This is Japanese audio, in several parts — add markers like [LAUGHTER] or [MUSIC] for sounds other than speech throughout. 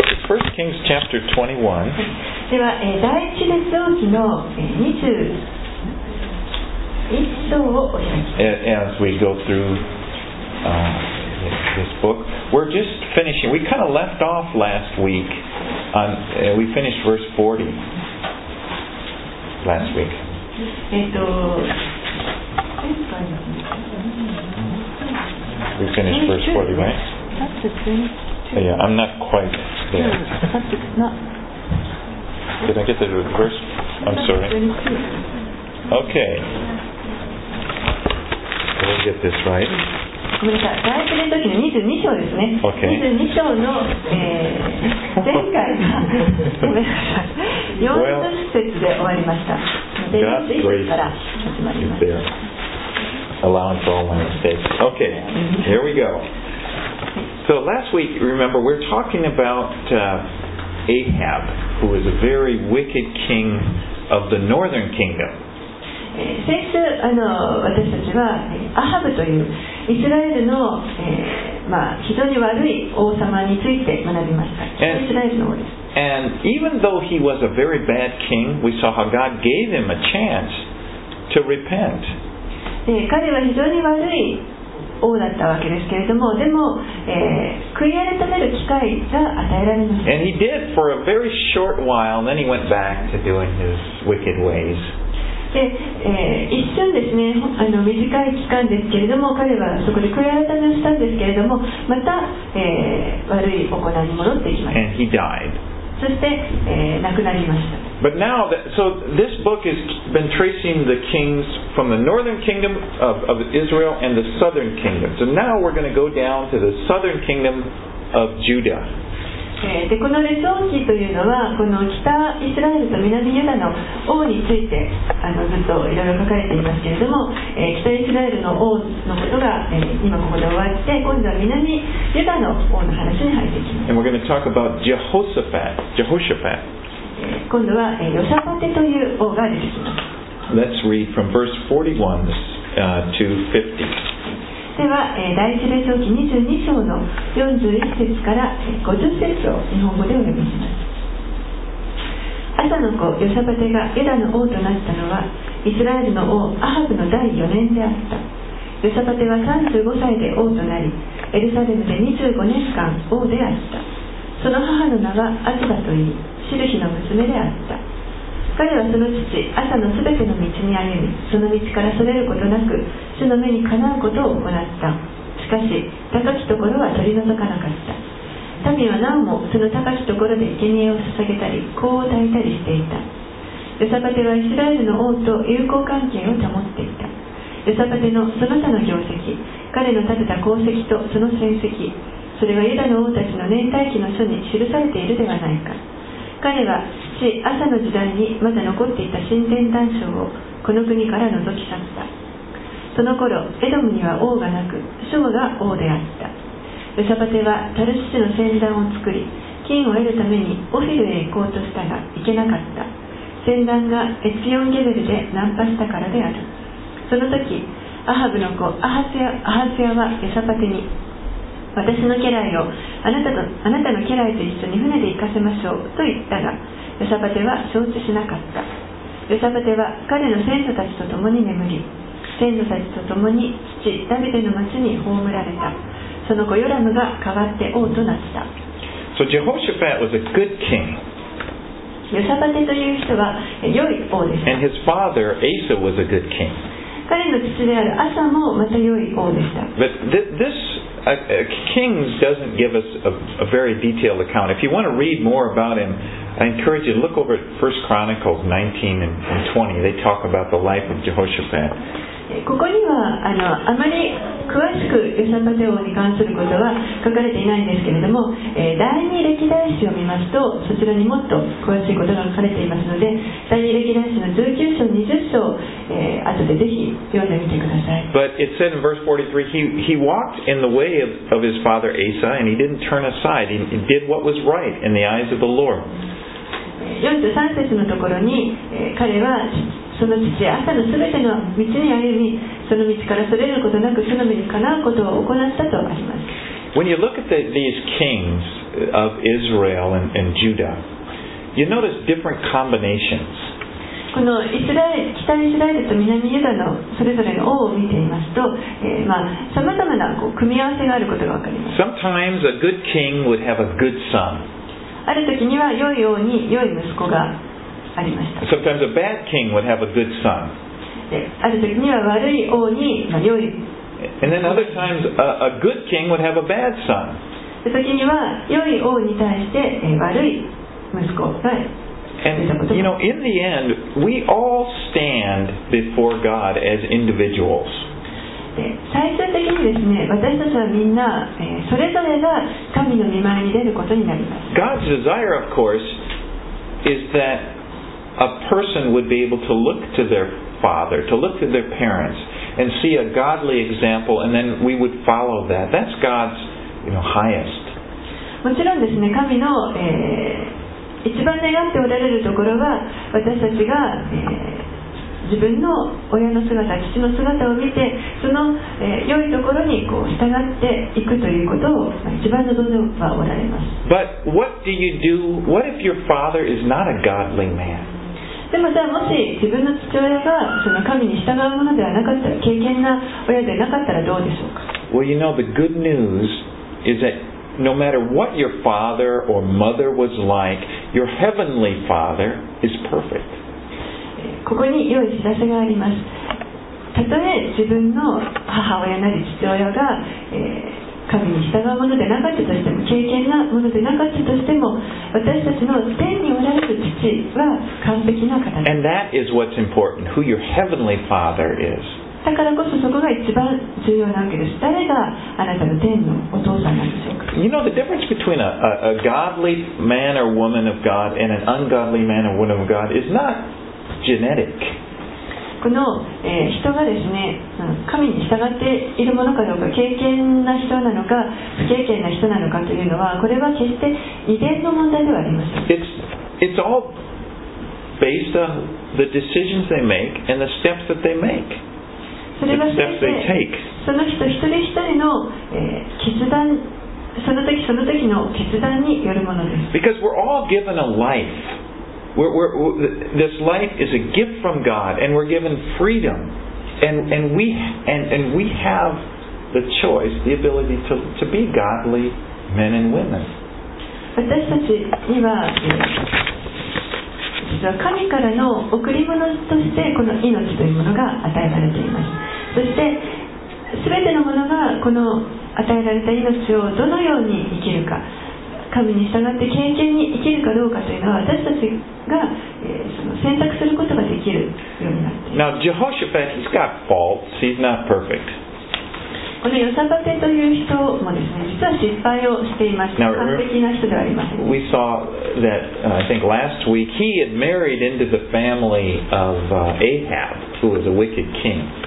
1 Kings chapter 21. [LAUGHS] では、えー第一列王記のえー21章をお開き a- As we go through uh, this book, we're just finishing. We kind of left off last week on. Uh, we finished verse 40 last week. えっ、と前回の We finished verse 40, right? That's the 22. Yeah, I'm not quite there. That's the- not- Did I get the verse? I'm that's sorry. 22. Okay. We'll get this right. ごめんなさい、第一列王記の22章ですね。 Okay. 22章の、えー前回が、ごめんなさい、40節で終わりました。で、 God's 41 grace 節から始まり is ます。 there. Allowing for all my mistakes. Okay, here we go. So last week, remember, we're talking about uh, Ahab, who was a very wicked king of the northern kingdom. and even though he was a very bad king, we saw how God gave him a chance to repent. 彼は非常に悪い王だったわけですけれどもでも、えー悔い改める機会が与えられました And he did for a very short while, and then he went back to doing his wicked ways. で、えー一瞬ですねほあの短い期間ですけれども彼はそこで悔い改めをしたんですけれどもまた、えー悪い行いに戻っていきました And he died. そして、えー亡くなりました But now, that, so this book has been tracing the kings from the northern kingdom of, of Israel and the southern kingdom. So now we're going to go down to the southern kingdom of Judah. えーでこの列王記というのはこの北イスラエルと南ユダの王についてあのずっといろいろ書かれていますけれども、えー北イスラエルの王のことが、えー今ここで終わって今度は南ユダの王の話に入っていきます、And we're going to talk about Jehoshaphat. 今度は、えーヨシャパテという王が出てきます Let's read from verse 41 uh, to 50. では、え第一列王記22章の41節から50節を日本語でお読みします。朝の子ヨシャパテがユダの王となったのはイスラエルの王アハブの第4年であった。ヨシャパテは35歳で王となりエルサレムで25年間王であった。その母の名はアツバといいシルヒの娘であった。彼はその父朝のすべての道に歩みその道からそれることなく主の目にかなうことを行った。しかし高きところは取り除かなかった。民はなおもその高きところで生贄を捧げたり香を焚いたりしていた。ヨサパテはイスラエルの王と友好関係を保っていた。ヨサパテのその他の業績彼の立てた功績とその戦績それはユダの王たちの年代記の書に記されているではないか。彼は父朝の時代にまだ残っていた神殿断章をこの国から除き去った。その頃エドムには王がなくショーが王であった。ヨサパテはタルシシの戦団を作り金を得るためにオフィルへ行こうとしたが行けなかった。戦団がエツヨンゲベルでナンパしたからである。その時アハブの子アハスヤアハスヤはヨサパテに私の家来をあなたとあなたの家来と一緒に船で行かせましょうと言ったがヨサパテは承知しなかったヨサパテは彼の先祖たちと共に眠り先祖たちと共に父ダビデの町に葬られたその子ヨラムが代わって王となった So Jehoshaphat was a good king, ヨサパテという人はえ良い王でした and his father Asa was a good king. 彼の父であるアサもまた良い王でした But th- this uh, uh, Kings doesn't give us a, a very detailed account. If you want to read more about him, I encourage you to look over at First Chronicles 19 and, and 20. They talk about the life of Jehoshaphat. えここにはあのあまり 詳しくヨサパテ王に関することは書かれていないんですけれども、えー第二歴代史を見ますとそちらにもっと詳しいことが書かれていますので第二歴代史の19章20章、えー後でぜひ読んでみてください But it said in verse 43, he, he walked in the way of, of his father Asa, and he didn't turn aside. He, did what was right in the eyes of the Lord. 43節のところに、えー彼はその父朝のすべての道に歩みその道からそれることなく主の目にかなうことを行ったとあります when you look at the, these kings of Israel and, and Judah, you notice different combinations. このイスラエル北イスラエルと南ユダのそれぞれの王を見ていますと、えーまあ、様々なこう組み合わせがあることが分かります。Sometimes a good king would have a good son. ある時には良い王に良い息子がありました。Sometimes a bad king would have a good son. である時には悪い王に、まあ、良い And then other times a, a good king would have a bad son. で時には良い王に対して、えー悪い息子が And, と you も know, in the end, we all stand before God as individuals. で最終的にですね私たちはみんな、えーそれぞれが神の御前に出ることになります God's desire, of course, is that a person would be able to look to their father, to look to their parents, and see a godly example, and then we would follow that. That's God's, you know, highest. もちろんですね神の、えー一番願っておられるところは私たちが、えー自分の親の姿父の姿を見てその、えー良いところにこう従っていくということを、まあ一番望んではおられます But what do you do? What if your father is not a godly man? でもじゃあもし自分の父親がその神に従うものではなかったら敬虔な親でなかったらどうでしょうか Well, you know, the good news is that no matter what your father or mother was like, your heavenly father is perfect. えーここに良い知らせがありますたとえ自分の母親なり父親が、えー神に従うものでなかったとしても敬虔なものでなかったとしても私たちの天におられる父は完璧な方です And that is what's important, who your heavenly father is. だからこそそこが一番重要なわけです誰があなたの天のお父さんなんでしょうか You know, the difference between a, a, a godly man or woman of God and an ungodly man or woman of God is not genetic. この、えー、人がですね神に従っているものかどうか経験な人なのか不経験な人なのかというのはこれは決して遺伝の問題ではありません。それはその人一人一人の、えー、決断その時その時の決断によるものです。Because we're all given a life. We're, we're, we're- this life is a gift from God, and we're given freedom, and, and we and, and we have the choice, the ability to, to be godly men and women. 私たちには、えー実は神からの贈り物としてこの命というものが与えられていますそして全てのものがこの与えられた命をどのように生きるか 神に従って経験に生きるかどうかというのは私たちが、えー、その選択することができるようになっています。Now, このヨサバテという人もですね、実は失敗をしています。Now, 完璧な人ではあります。We saw that,、I think last week, he had married into the family of、Ahab, who was a wicked king.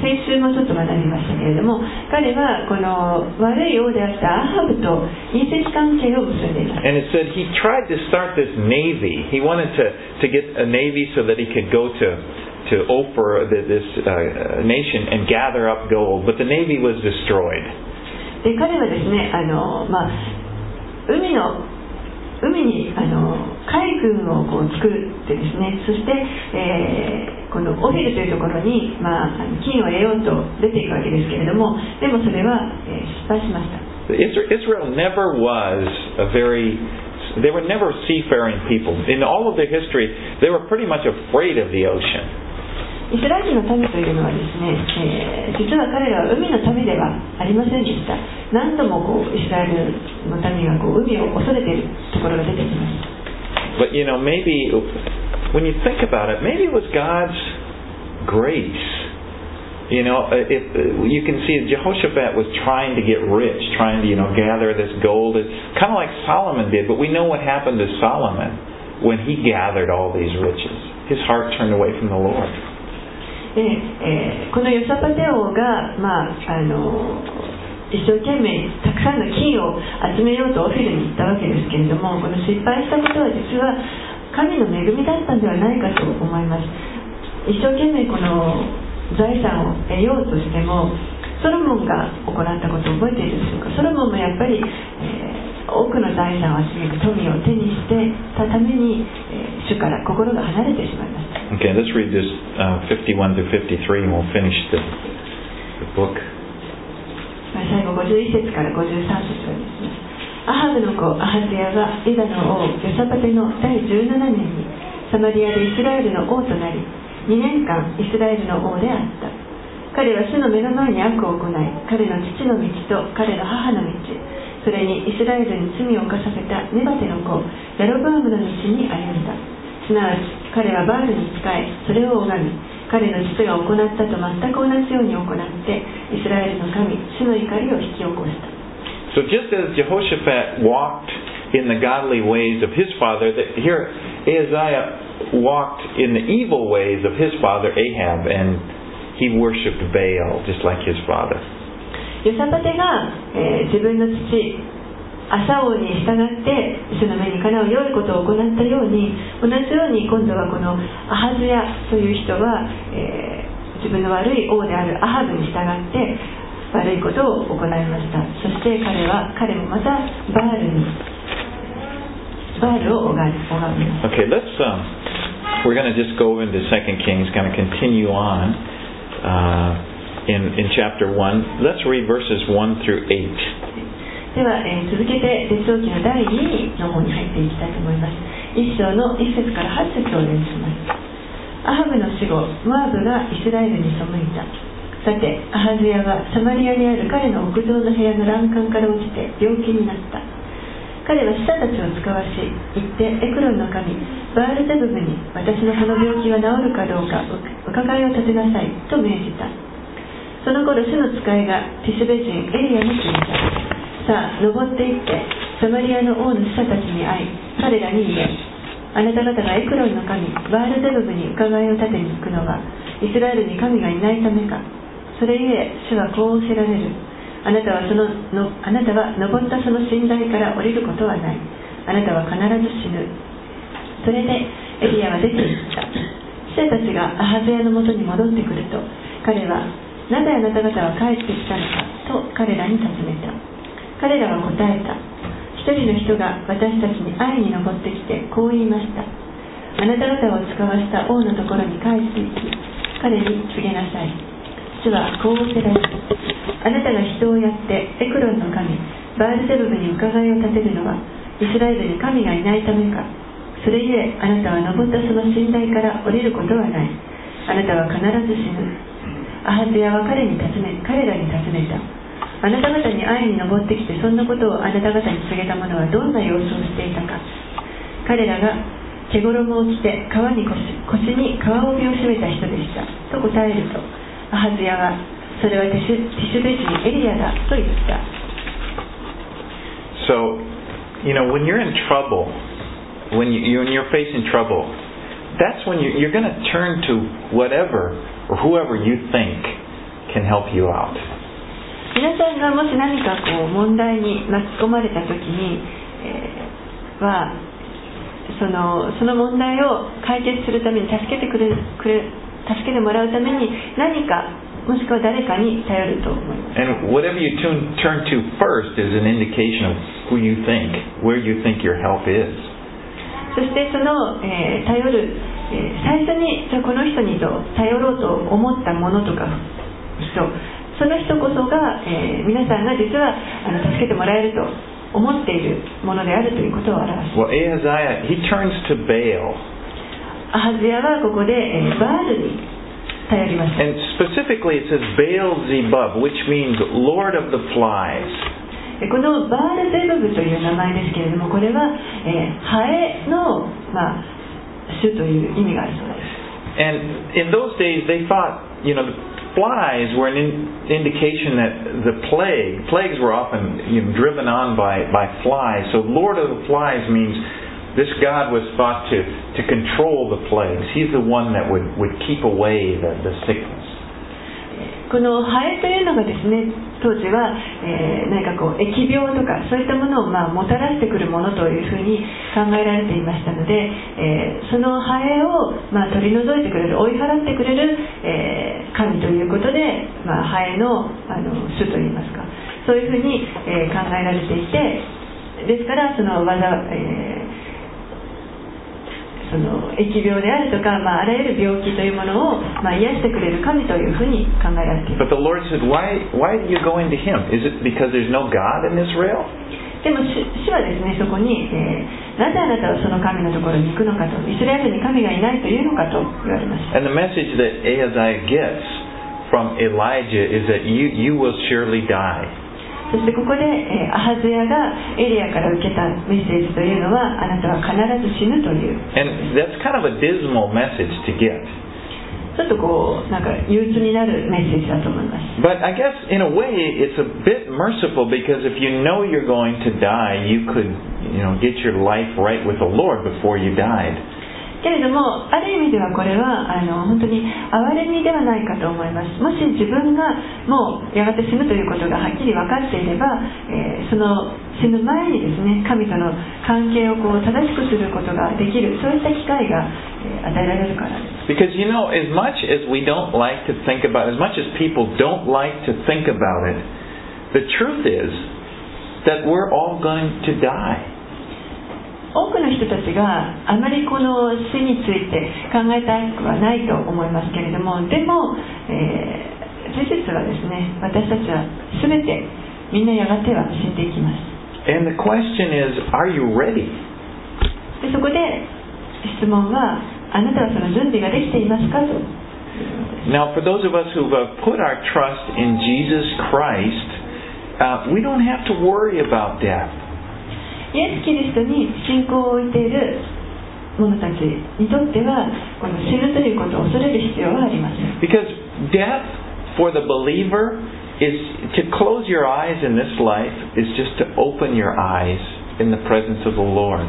先週もちょっと学びましたけれども彼はこの悪い王であったアハブと隕石関係を結んでいます And it said he tried to start this navy. He wanted to, to get a navy so that he could go to, to Ophir, the, this uh, nation, and gather up gold. But the navy was destroyed. で彼はですねあの、まあ、海の海にあの海軍をこう作ってですねそして、えーこのオフィルというところに、まあ、金を得ようと出ていくわけですけれどもでもそれは、えー失敗しました Isra- Israel never was a very, they were never seafaring people. In all of their history, they were pretty much afraid of the ocean. イスラエルの民というのはですね、えー実は彼らは海の民ではありませんでした何度もこうイスラエルの民がこう海を恐れているところが出てきます But you know, maybe when you think about it, maybe it was God's grace. You know, uh, if uh, you can see Jehoshaphat was trying to get rich, trying to you know gather this gold, it's kind of like Solomon did. But we know what happened to Solomon when he gathered all these riches. His heart turned away from the Lord. で、えーこのヨサパテ王が、まあ、あの 一生懸命たくさんの金を集めようとオフィルに行ったわけですけれどもこの失敗したことは実は神の恵みだったんではないかと思います。一生懸命この財産を得ようとしてもソロモンが行ったことを覚えているでしょうか。ソロモンもやっぱり、えー、多くの財産を集めて富を手にしてたために、えー、主から心が離れてしまいました。Okay, let's read this uh, 51 through 53 and we'll finish the, the book. 最後51節から53節です。ねアハブの子アハズヤはユダの王ヨサパテの第17年にサマリアでイスラエルの王となり2年間イスラエルの王であった彼は主の目の前に悪を行い彼の父の道と彼の母の道それにイスラエルに罪を犯させたネバテの子ヤロブアムの道に歩んだ。すなわち彼はバールに仕えそれを拝み彼の父が行ったと全く同じように行ってイスラエルの神主の怒りを引き起こした So just as Jehoshaphat walked in the godly ways of his father, that here Ahaziah walked in the evil ways of his father Ahab, and he worshipped Baal just like his father. ヨサパテが、えー自分の父朝王に従ってその目にかなう良いことを行ったように同じように今度はこのアハズヤという人は、自分の悪い王であるアハブに従って悪いことを行いましたそして彼は彼もまたバールにバールを拝む OK let's、um, we're gonna just go into second kings gonna continue on。in in chapter 1 let's read verses 1 through 8では、えー続けて列王記の第2位の方に入っていきたいと思います。一章の1節から8節をお読みします。アハブの死後モアブがイスラエルに背いた。さてアハズヤはサマリアにある彼の屋上の部屋の欄干から落ちて病気になった。彼は使者たちを使わし行ってエクロンの神バールゼブブに私のこの病気が治るかどうかう伺いを立てなさいと命じた。その頃主の使いがティシュベ人エリアに聞いた。さあ登っていってサマリアの王の使者たちに会い彼らに言えあなた方がエクロンの神バールゼブブに伺いを立てに行くのはイスラエルに神がいないためか。それゆえ主はこうおせられる。あなたはそののあなたは登ったその寝台から降りることはない。あなたは必ず死ぬ。それでエリアは出て行った。使者たちがアハゼヤのもとに戻ってくると彼はなぜあなた方は帰ってきたのかと彼らに尋ねた。彼らは答えた。一人の人が私たちに会いに登ってきてこう言いました。あなた方を使わした王のところに帰っていき彼に告げなさい。主はこうおせられるあなたが人をやってエクロンの神バールゼブブに伺いを立てるのはイスラエルに神がいないためか。それゆえあなたは登ったその寝台から降りることはない。あなたは必ず死ぬ。アハズヤは彼に尋ね彼らに尋ねた。あなた方に会いに登ってきてそんなことをあなた方に告げた者はどんな様子をしていたか彼らが毛衣を着て川に腰腰に川帯を締めた人でしたと答えるとアハズヤはそれはティシュティシュベ人エリアだと言った So, you know, when you're in trouble, when, you, when you're facing trouble, that's when you, you're going to turn to whatever or whoever you think can help you out. 皆さんがもし何かこう問題に巻き込まれた時に、えーはそのその問題を解決するために助けてくれくれ助けてもらうために何かもしくは誰かに頼ると思います And whatever you tune, turn to first is an indication of who you think, where you think your help is. そしてその、えー頼る、えー最初にじゃあこの人にと頼ろうと思ったものとか人その人こそが、えー皆さんが実はあの助けてもらえると思っているものであるということを表し Well, Ahaziah, he turns to Baal. アハズヤはここで、えーバールに頼りました And specifically it says Baal Zebub, which means Lord of the Flies. でこのバールゼブブという名前ですけれどもこれは、えーハエの、まあ、種という意味があるそうです And in those days, they thought, you know, flies were an in, indication that the plague, plagues were often you know, driven on by, by flies. So Lord of the Flies means this God was thought to, to control the plagues. He's the one that would, would keep away the, the sickness. このハエというのがですね当時は、えー何かこう疫病とかそういったものを、まあ、もたらしてくるものというふうに考えられていましたので、えーそのハエを、まあ、取り除いてくれる追い払ってくれる、えー神ということで、まあ、ハエのあの主といいますかそういうふうに、え考えられていてですからその技、えーその疫病であるとか、まあ、あらゆる病気というものを、まあ、癒してくれる神というふうに考えられています But the Lord said, why, why do you go into him? Is it because there's no God in Israel? でも主主はですねそこに、えーなぜあなたはその神のところに行くのかとイスラエルに神がいないというのかと言われました And the message that Ahaziah gets from Elijah is that you, you will surely die. そしてここで、えアハズヤがエリアから受けたメッセージというのはあなたは必ず死ぬという。And that's kind of a dismal message to get. ちょっとこうなんか憂鬱になるメッセージだと思います。But I guess in a way it's a bit merciful because if you know you're going to die, you could you know get your life right with the Lord before you died. けれどもある意味ではこれはあの本当に憐れみではないかと思いますもし自分がもうやがて死ぬということがはっきり分かっていれば、えーその死ぬ前にですね神との関係をこう正しくすることができるそういった機会が、え与えられるからです Because you know, as much as we don't like to think about, as much as people don't like to think about it, the truth is that we're all going to die. 多くの人たちがあまりこの死について考えたくはないと思いますけれどもでも、えー事実はですね私たちは全てみんなやがては死んでいきます And the question is, are you ready? でそこで質問はあなたはその準備ができていますかと Now, for those of us who have put our trust in Jesus Christ, uh, we don't have to worry about death. イエス・キリストに信仰を置いている者たちにとってはこの死ぬということを恐れる必要はありません Because death for the believer is to close your eyes in this life is just to open your eyes in the presence of the Lord.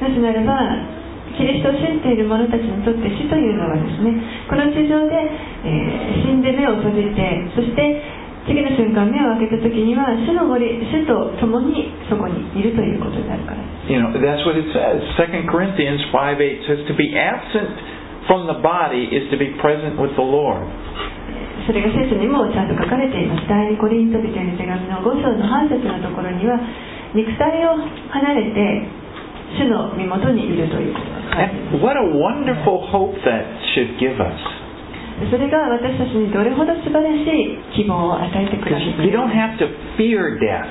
なぜならばキリストを信じている者たちにとって死というのはですねこの地上で、えー死んで目を閉じてそして次の瞬間目を開けた時には主の森主と共にそこにいるということになるから You know, that's what it says. 2 Corinthians 5 8 says to be absent from the body is to be present with the Lord. それが聖書にもちゃんと書かれています第2コリント人への手紙の5章の半節のところには肉体を離れて主の身元にいるということが書かれています what a wonderful hope that should give us. それが私たちにどれほど素晴らしい希望を与えてくれ Because る you don't have to fear death.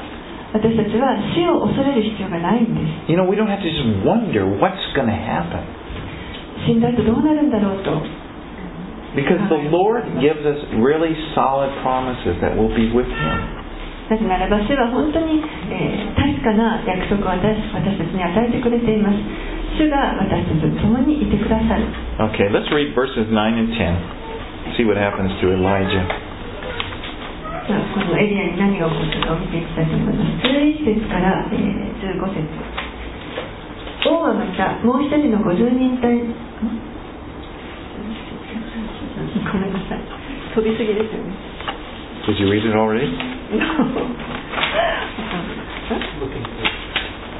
私たちは死を恐れる必要がないんです You know, we don't have to just wonder what's going to happen. 死んだ後どうなるんだろうと Because the Lord gives us really solid promises that we'll be with Him. なぜならば主は本当に、えー確かな約束を私私たちに与えてくれています主が私たちと共にいてくださる Okay, let's read verses 9 and 10. See what happens to Elijah. このエリアに何が起こったかを見ていきたいと思います11節から、えー15節王はまたもう一人の50人隊んごめんなさい飛びすぎですよね Did you read it already? [LAUGHS]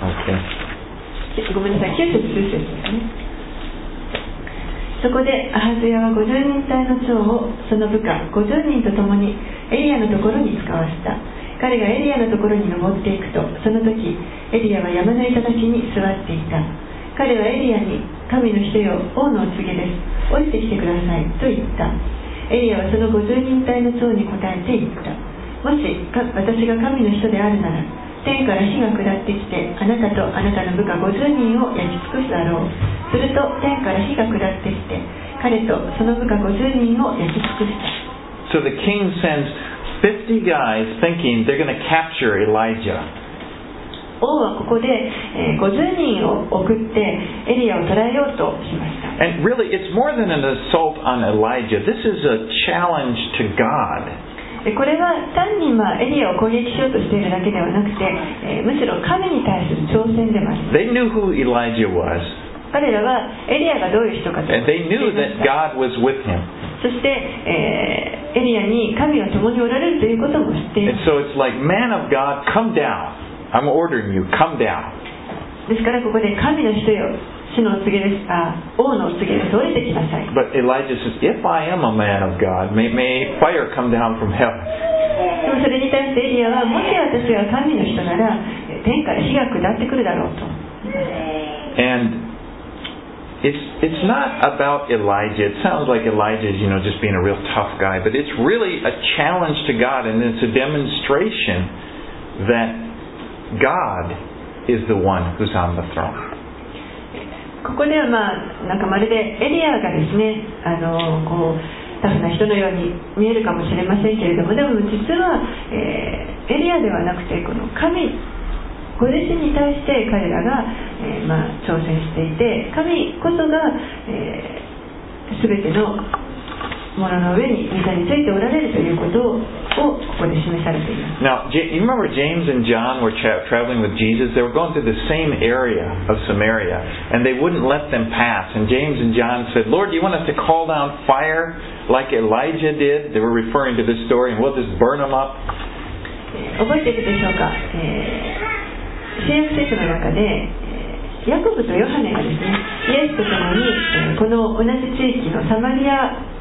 Okay. ごめんなさい9節10節ですねそこでアハズヤは50人隊の長をその部下50人と共にエリアのところに使わした。彼がエリアのところに登っていくとその時エリアは山の頂に座っていた。彼はエリアに神の人よ王のお告げです。降りてきてくださいと言った。エリアはその50人隊の長に答えて言った。もし私が神の人であるなら天から火が下ってきてあなたとあなたの部下50人を焼き尽くすだろうすると天から火が下ってきて彼とその部下50人を焼き尽くした So the king sends 50 guys thinking they're going to capture Elijah. 王はここで、えー50人を送ってエリアを捕らえようとしました And really, it's more than an assault on Elijah. This is a challenge to God. でこれは単に、まあ、エリアを攻撃しようとしているだけではなくて、えーむしろ神に対する挑戦でもあります They knew who Elijah was, 彼らはエリアがどういう人かと and they 知って knew いまし that た God was with him. そして、えーエリアに神は共におられるということも知っていま And す so it's like, man of God, come down. I'm ordering you, come down. ですからここで神の人よ主のお告げですあ王のお告げです降りてきなさい But Elijah says, if I am a man of God, may, may fire come down from heaven. でもそれに対してエリアはもし私が神の人ならえ天から火が下ってくるだろうと And it's it's not about Elijah. It sounds like Elijah is, you know, just being a real tough guy, but it's really a challenge to God and it's a demonstration that God is the one who's on the throne. ここではまあなんかまるでエリアがですねあのこうタフな人のように見えるかもしれませんけれどもでも実は、えーエリアではなくてこの神ご自身に対して彼らが、えーまあ、挑戦していて神こそが、えー、全てのものの上に御座についておられるということをここで示されています。Now, you remember James and John were tra- traveling with Jesus. They were going through the same area of Samaria, and they wouldn't let them pass. And James and John said, Lord, do you want us to call down fire like Elijah did? They were referring to this story, and we'll just burn them up.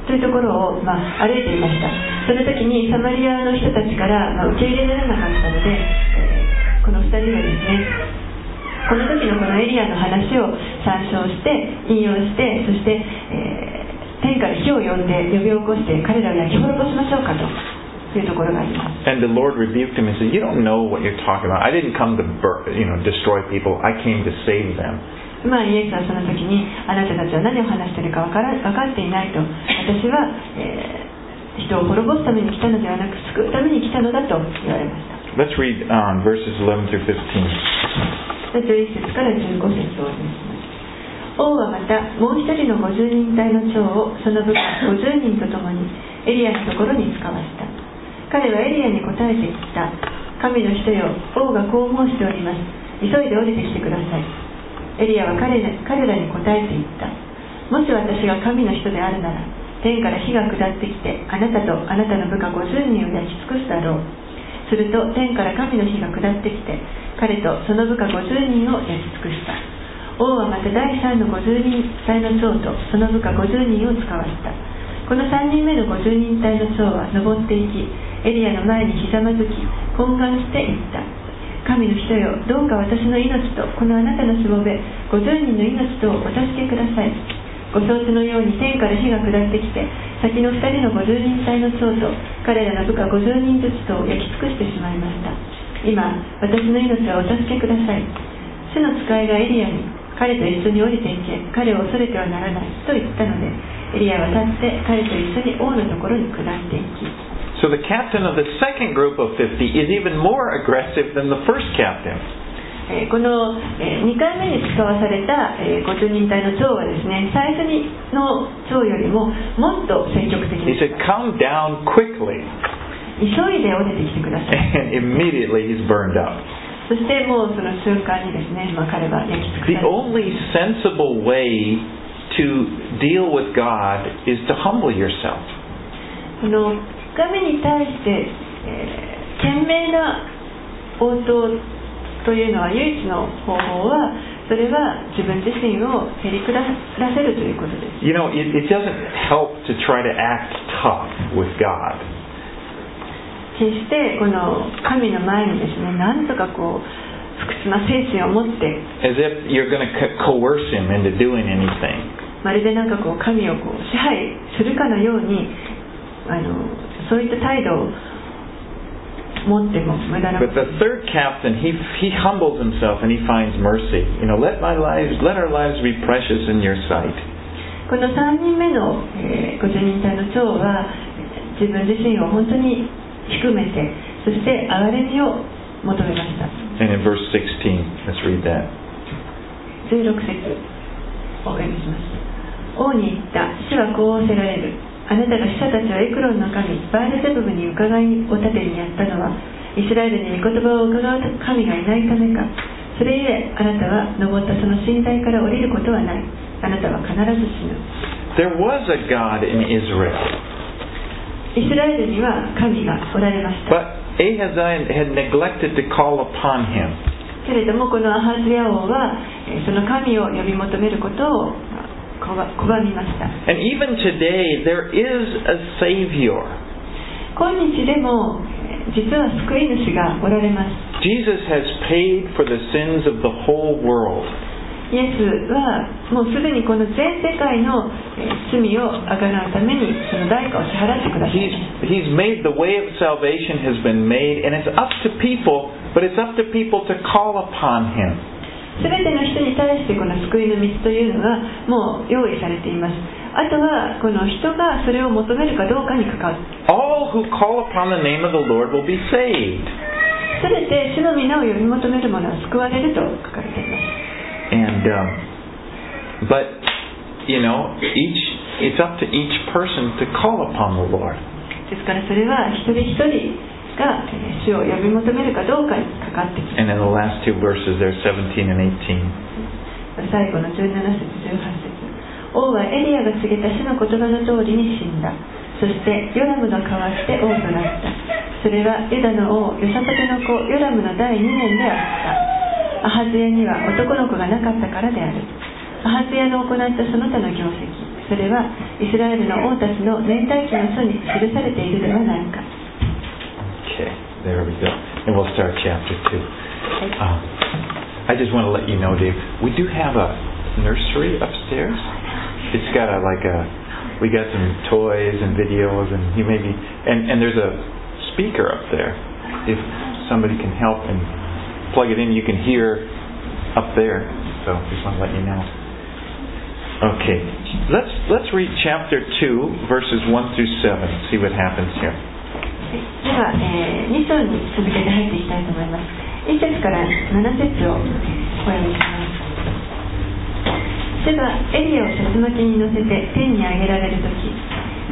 というところを、まあ、歩いていましたその時にサマリアの人たちから、まあ、受け入れられなかったので、えーこの2人はですねこの時のこのエリアの話を参照して引用してそして、えー天から火を呼んで呼び起こして彼らを焼き滅ぼしましょうかというところがあります And the Lord rebuked him and said, You don't know what you're talking about. I didn't come to you know, destroy people. I came to save them. まあ、イエスはその時にあなたたちは何を話しているか分から分かっていないと。私は、えー人を滅ぼすために来たのではなく救うために来たのだと言われました。Let's read um, verses 11 through 15. で11節から15節をお読みします。王はまたもう一人の50人隊の長をその部下50人と共にエリアのところに使わした。彼はエリアに答えて言った。神の人よ王がこう申しております。急いで降りてきてくださいエリアは彼ら彼らに答えて言った。もし私が神の人であるなら天から火が下ってきてあなたとあなたの部下50人を焼き尽くすだろう。すると天から神の火が下ってきて彼とその部下50人を焼き尽くした。王はまた第3の50人隊の長とその部下50人を使わした。この3人目の50人隊の長は登っていきエリアの前にひざまずき懇願して言った。神の人よどうか私の命とこのあなたのしもべ50人の命とをお助けください。ご承知のように天から火が下ってきて先の2人の50人隊の長と彼らの部下50人ずつと焼き尽くしてしまいました。今私の命はお助けください。主の使いがエリアに彼と一緒に降りていけ彼を恐れてはならないと言ったのでエリアは立って彼と一緒に王のところに下っていき So the captain of the second group of 50 is even more aggressive than the first captain. えーこの、え2回目に使わされた、えー50人隊の長はですね最初にの長よりももっと積極的 He に said, Come down quickly. 急いで降りてきてください And [LAUGHS] immediately he's burned up. そしてもうその瞬間にですね、まあ、彼は焼き尽く The され only sensible way to deal with God is to humble yourself. この 神に対して、えー賢明な応答というのは唯一の方法はそれは自分自身をへり下らせるということです You know, it, it doesn't help to try to act tough with God. 決してこの神の前にですねなんとかこう不屈な精神を持って As if you're going to co- coerce him into doing anything. まるでなんかこう神をこう支配するかのようにあのそういった態度を持っても無駄なこ But と the third captain, he, he humbles himself and he finds mercy. You know, let my lives, let our lives be precious in your sight. この3人目の、えー、50人隊の長は自分自身を本当に低めてそして憐れみを求めました And in verse 16, let's read that. 16節お読みします王に言った主はこう仰せられるあなたが死者たちをエクロンの神バールゼブブに伺いを立てにやったのはイスラエルに御言葉を伺う神がいないためかそれゆえあなたは登ったその信頼から降りることはないあなたは必ず死ぬ There was a God in Israel. イスラエルには神がおられました But Ahaziah had neglected to call upon him. けれどもこのアハズヤ王はえーその神を呼び求めることを And even today, there is a Savior. 今日でもえー実は救い主がおられます Jesus has paid for the sins of the whole world. イエスはもうすでにこの全世界のえー罪をあがなうためにその代価を支払ってください He's, he's made the way of salvation has been made, and it's up to people, but it's up to people to call upon Him. 全ての人に対してこの救いの道というのがもう用意されていますあとはこの人がそれを求めるかどうかにかかる All who call upon the name of the Lord will be saved. 全て主の皆を呼び求める者は救われると書かれています And um, but you know, each it's up to each person to call upon the Lord. ですからそれは一人一人がえー主を呼び求めるかどうかにかかってきます。And in the last two verses, there 17 and 18. 最後の17節18節。王はエリアが告げた主の言葉の通りに死んだ。そしてヨラムの代わって王となった。それはユダの王ヨサパテの子ヨラムの第2年であった。アハズヤには男の子がなかったからである。アハズヤの行ったその他の業績。それはイスラエルの王たちの年代記の書に記されているではないか Okay, there we go. And we'll start chapter 2. Um, I just want to let you know, Dave, we do have a nursery upstairs. It's got a, like a, we got some toys and videos, and you maybe, and, and there's a speaker up there. If somebody can help and plug it in, you can hear up there. So just want to let you know. Okay, let's let's read chapter 2, verses 1 through 7. See what happens here. では、え2章に続けて入っていきたいと思います。1節から7節をお読みします。主がエリアをさすまきに乗せて天に上げられる時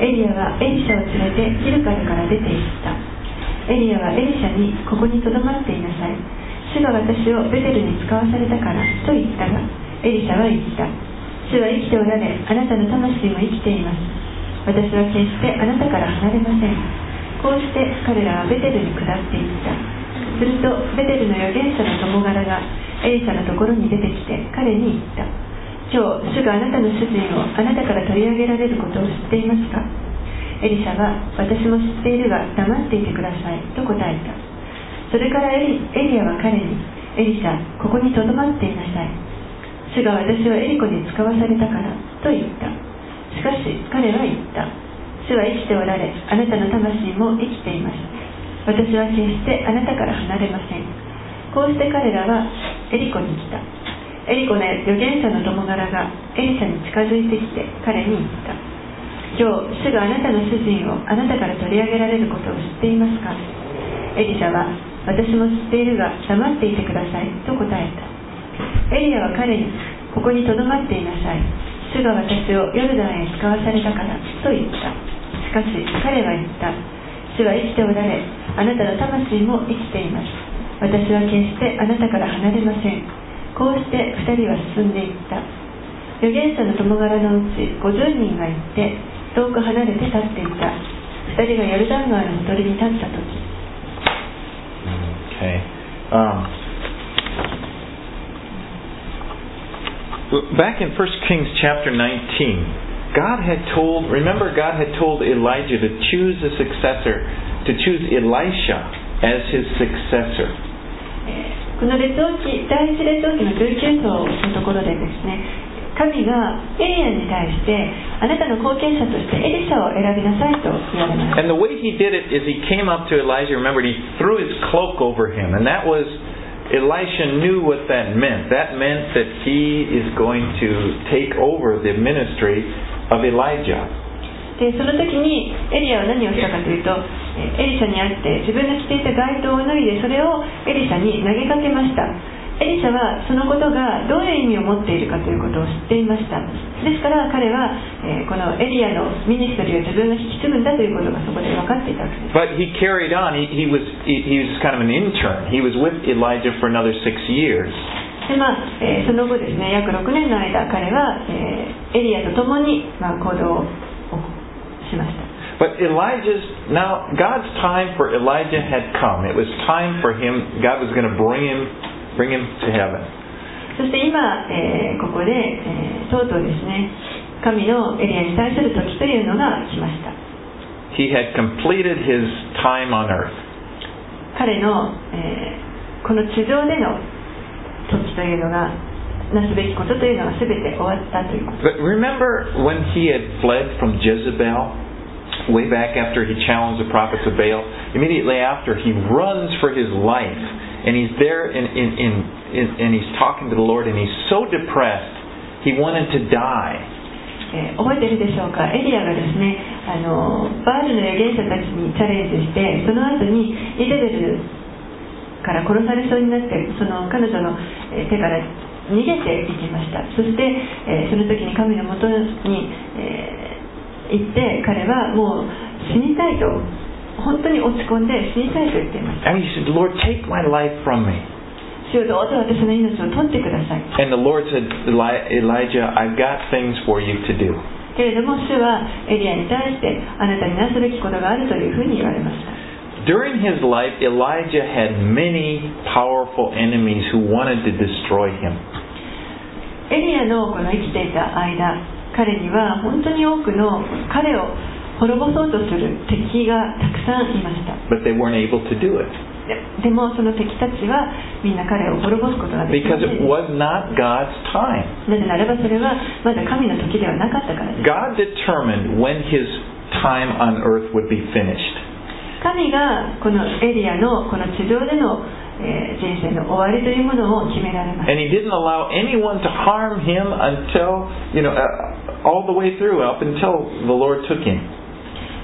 エリアはエリシャを連れてギルカルから出て行った。エリアはエリシャにここにとどまっていなさい主が私をベテルに使わされたからと言ったがエリシャは言った。主は生きておられあなたの魂も生きています。私は決してあなたから離れません。こうして彼らはベテルに下っていった。するとベテルの預言者の友柄がエリシャのところに出てきて彼に言った。今日主があなたの主人をあなたから取り上げられることを知っていますか？エリシャは私も知っているが黙っていてくださいと答えた。それからエリアは彼にエリシャここにとどまっていなさい。主が私をエリコに使わされたからと言った。しかし彼は言った。主は生きておられあなたの魂も生きています私は決してあなたから離れません。こうして彼らはエリコに来た。エリコの預言者の友柄がエリシャに近づいてきて彼に言った。今日主があなたの主人をあなたから取り上げられることを知っていますか？エリシャは私も知っているが黙っていてくださいと答えた。エリアは彼にここにとどまっていなさい。主が私をヨルダンへ使わされたからと言った。しかし彼は言った主は生きておられあなたの魂も生きています。私は決してあなたから離れません。こうして2人は進んでいった。預言者の友柄のうち50人が行って遠く離れて立っていた。2人がヨルダン川のほとりに立った時。Okay. Um, back in 1 Kings chapter 19, God had told, remember, God had told Elijah to choose a successor, to choose Elisha as his successor. この列王記第一列王記の19章のところでですね神がエリアに対してあなたの後継者としてエリシャを選びなさいと言われました And the way he did it is he came up to Elijah, remember, he threw his cloak over him. And that was, Elisha knew what that meant. That meant that he is going to take over the ministry of Elijah. でその時にエリアは何をしたかというとえエリシャに会って自分の着ていた街灯を脱いでそれをエリシャに投げかけましたエリシャはそのことがどういう意味を持っているかということを知っていましたですから彼は、えーこのエリアのミニストリーを自分が引き継ぐんだということがそこで分かっていたわけです But he carried on. He, he was he, he was kind of an intern. He was with Elijah for another six years. でまあえーその後ですね約6年の間彼は、えーエリアと共に、まあ、行動をしました But Elijah's now God's time for Elijah had come. It was time for him. God was going to bring him, bring him to heaven. そして今、えーここで、えーとうとうですね神のエリアに対する時というのが来ました He had completed his time on earth. 彼の、えーこの地上での 時というのがなすべきことというのが全て終わったということ But remember when he had fled from Jezebel, way back after he challenged the prophets of Baal? Immediately after, he runs for his life. And he's there in, in, in, in, and he's talking to the Lord, and he's so depressed, he wanted to die. えー覚えてるでしょうかエリアがですねあのバールの預言者たちにチャレンジしてその後にイゼベル から殺されそうになってその彼女のえー手から逃げていきましたそして、えーその時に神のもとに、えー行って彼はもう死にたいと本当に落ち込んで死にたいと言っていました And he said, Lord, take my life from me. 主よどうぞ私の命を取ってください And the Lord said, Eli- Elijah, I've got things for you to do. けれども主はエリアに対してあなたになすべきことがあるというふうに言われました During his life, Elijah had many powerful enemies who wanted to destroy him. エリアのこの生きていた間彼には本当に多くの彼を滅ぼそうとする敵がたくさんいました But they weren't able to do it ででもその敵たちはみんな彼を滅ぼすことができま because せ it ん was not God's time. なぜならばそれはまだ神の時ではなかったからです God determined when his time on earth would be finished. 神がこのエリアのこの地上での、えー人生の終わりというものを決められます And he didn't allow anyone to harm him until, you know, uh, all the way through, up until the Lord took him.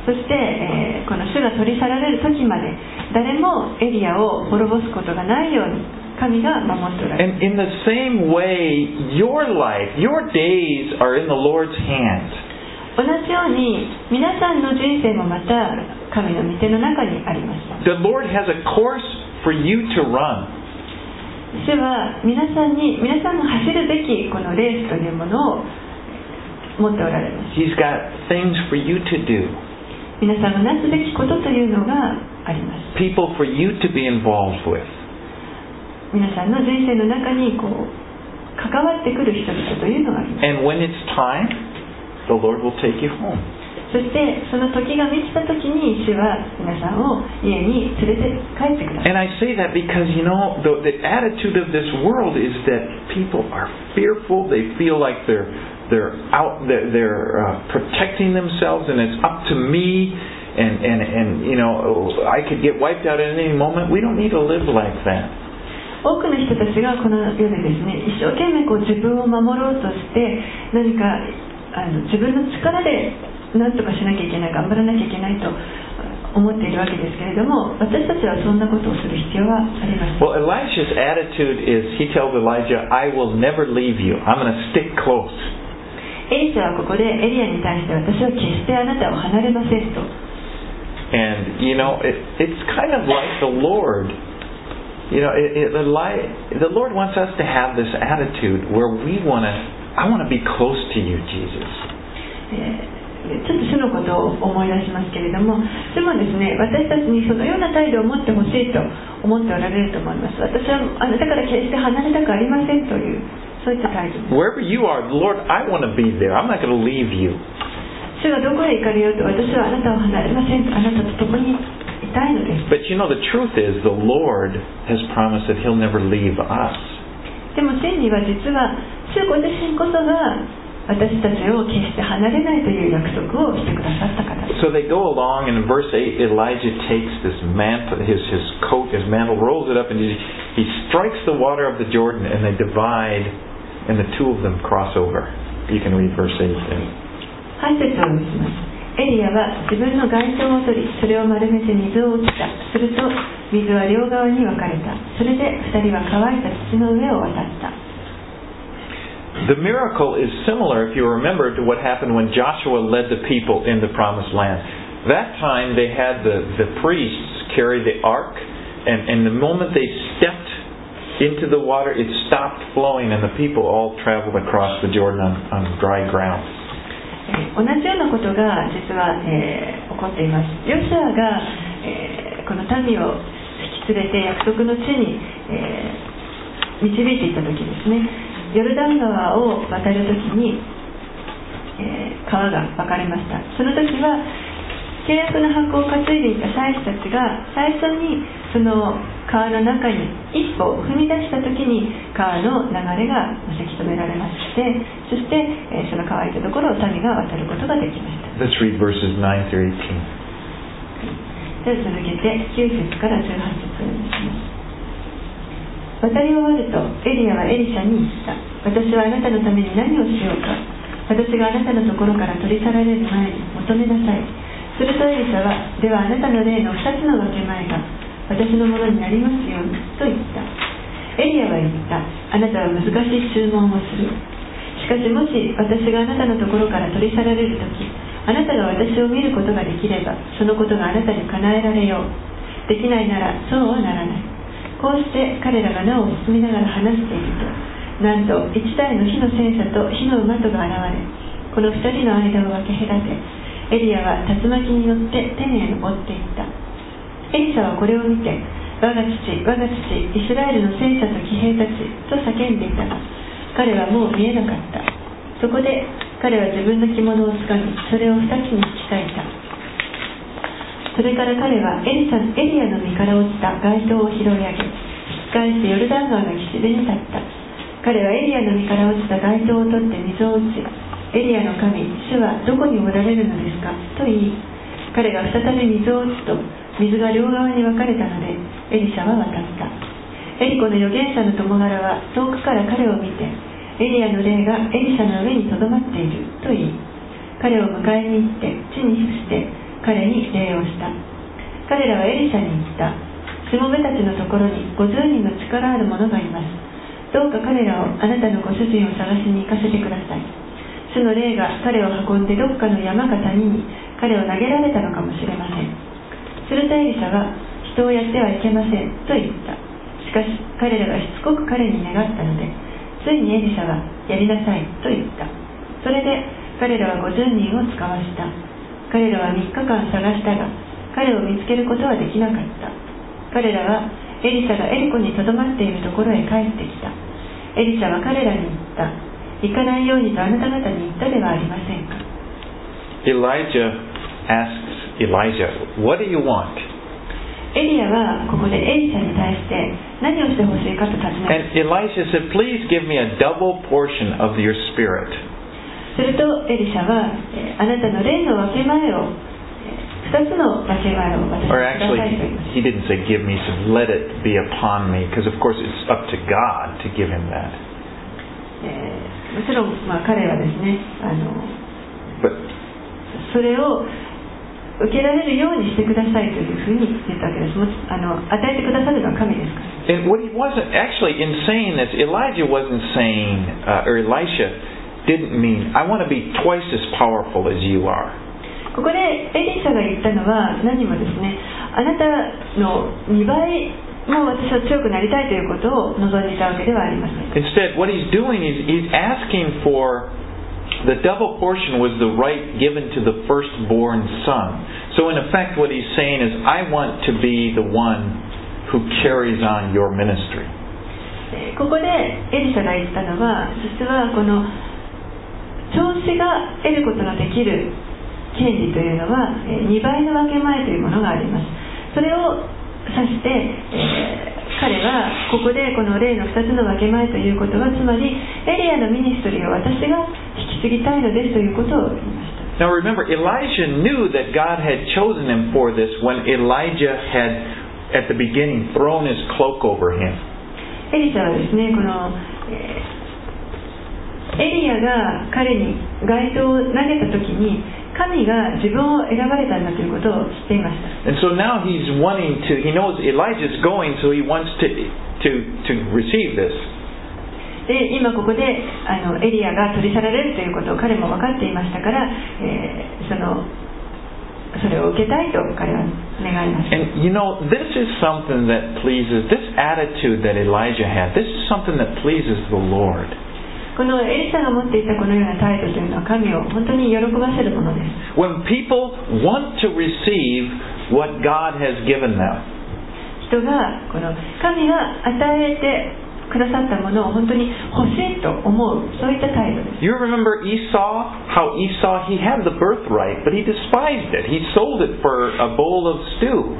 そして、えーこの主が取り去られる時まで誰もエリアを滅ぼすことがないように神が守っておられる And in the same way, your life, your days are in the Lord's hands. 同じように皆さんの人生もまた神の御手の中にありました。The Lord has a course for you to run. 主は皆さんに皆さんの走るべきこのレースというものを持っておられます。He's got things for you to do, 皆さんがなすべきことというのがあります。People for you to be involved with. 皆さんの人生の中にこう関わってくる人々というのがあります。And when it's time, the Lord will take you home. そしてその時が満ちた時に主は皆さんを家に連れて帰ってください And I say that because, you know, the, the attitude of this world is that people are fearful. They feel like they're, they're out, they're, they're uh, protecting themselves, and it's up to me. And, and, and, you know, I could get wiped out at any moment. We don't need to live like that. 多くの人たちがこの世でですね一生懸命こう自分を守ろうとして何か あの自分の力で何とかしなきゃいけない頑張らなきゃいけないと思っているわけですけれども私たちはそんなことをする必要はありません Well, Elisha's attitude is he tells Elijah, I will never leave you. I'm going to stick close. エリシャはここでエリアに対して私は決してあなたを離れませんと And, you know, it, it's kind of like the Lord. You know, it, it, the Lord wants us to have this attitude where we want to, I want to be close to you, Jesus. えーちょっと主のことを思い出しますけれども主もですね私たちにそのような態度を持ってほしいと思っておられると思います私はあなたから決して離れたくありませんというそういった態度 Wherever you are, Lord, I want to be there. I'm not going to leave you. 主がどこへ行かれようと私はあなたを離れませんあなたと共にいたいのです But you know, the truth is, the Lord has promised that He'll never leave us. でも真理は実は主ご自身こそが私たちを決して離れないという約束をしてくださった方です So they go along, and in verse 8, Elijah takes this mantle, his, his coat, his mantle, rolls it up, and he, he strikes the water of the Jordan, and they divide, and the two of them cross over. You can read verse 8 there. 8節を見しますエリアは自分の街灯を取りそれを丸めて水を落ちたすると水は両側に分かれたそれで2人は乾いた土の上を渡った The miracle is similar, if you remember, to what happened when Joshua led the people in the promised land. That time they had the, the priests carry the ark, and, and the moment they stepped into the water, it stopped flowing, and the people all traveled across the Jordan on, on dry ground. え同じようなことが実は、えー起こっています。ヨシュアが、えーこの民を引き連れて約束の地に、えー導いていった時ですね。ヨルダン川を渡る時に、えー川が分かれました。その時は契約の箱を担いでいた祭司たちが最初にその川の中に一歩踏み出した時に川の流れがせき止められましてそして、えーその乾いたところを民が渡ることができました。Let's read verses 9 through 18. では続けて9節から18節をお願いします。渡り終わるとエリアはエリシャに言った。私はあなたのために何をしようか。私があなたのところから取り去られる前に求めなさい。するとエリシャはではあなたの霊の2つの分け前が私のものになりますようにと言った。エリアは言った。あなたは難しい注文をする。しかしもし私があなたのところから取り去られる時あなたが私を見ることができればそのことがあなたに叶えられよう。できないならそうはならない。こうして彼らがなお進みながら話しているとなんと一台の火の戦車と火の馬とが現れこの二人の間を分け隔てエリアは竜巻によって天へ登っていった。エリシャはこれを見て我が父我が父イスラエルの戦車と騎兵たちと叫んでいた。が彼はもう見えなかった。そこで彼は自分の着物をつかみそれを二つに引き裂いた。それから彼はエリサエリアの身から落ちた街灯を拾い上げ引き返してヨルダン川の岸辺に立った。彼はエリアの身から落ちた街灯を取って水を打ちエリアの神主はどこにおられるのですか？と言い彼が再び水を打つと水が両側に分かれたのでエリシャは渡った。エリコの預言者の友柄は遠くから彼を見てエリアの霊がエリシャの上にとどまっていると言い彼を迎えに行って地に伏して彼に礼をした。彼らはエリシャに言った。しもべたちのところに50人の力ある者がいます。どうか彼らをあなたのご主人を探しに行かせてください。主の霊が彼を運んでどっかの山か谷に彼を投げられたのかもしれません。するとエリシャは人をやってはいけませんと言った。しかし彼らがしつこく彼に願ったのでついにエリシャはやりなさいと言った。それで彼らは50人を使わした。彼らは3日間探したが彼を見つけることはできなかった。彼らはエリシャがエリコにとどまっているところへ帰ってきた。エリシャは彼らに言った。行かないようにとあなた方に言ったではありませんか。Elijah asks Elijah, What do you want? エリアはここでエリシャに対して何をしてほしいかと尋ね And Elijah said, Please give me a double portion of your spirit. するとエリシャは、えーあなたの霊の分け前を、え2つの分け前を私にく Or だ actually, さいと言います he didn't say give me, he said let it be upon me. Because of course it's up to God to give him that. えーもちろん、まあ、彼はですねあの But それを 受けられるようにしてくださいというふうに言ったわけですあの与えてくださるのは神ですから And what he wasn't actually in saying this, Elijah wasn't saying, uh, or Elisha didn't mean, I want to be twice as powerful as you are. ここでエリシャが言ったのは何もですねあなたの2倍も私は強くなりたいということを望んでいたわけではありません Instead, what he's doing is he's asking for the double portion was the right given to the firstborn son. So in effect, what he's saying is, I want to be the one who carries on your ministry. ここでエリシャが言ったのは実はこの調子が得ることのできる権利というのは2倍の分け前というものがありますそれを指して、えー彼はここでこの例の2つの分け前ということはつまりエリアのミニストリーを私が引き継ぎたいのですということを言いました Now remember, Elijah knew that God had chosen him for this when Elijah had, at the beginning, thrown his cloak over him. エリシャはですねこの、えーエリアが彼に街灯を投げた時に神が自分を選ばれたんだということを知っていました And so now he's wanting to, he knows Elijah's going, so he wants to, to, to receive this. で今ここであのエリアが取り去られるということを彼も分かっていましたから、えーそのそれを受けたいと彼は願いました And you know, this is something that pleases, this attitude that Elijah had, this is something that pleases the Lord. このエリシャが持っていたこのような態度というのは神を本当に喜ばせるものです When people want to receive what God has given them, 人がこの神が与えてくださったものを本当に欲しいと思うそういった態度です you remember Esau? How Esau, he had the birthright, but he despised it. He sold it for a bowl of stew.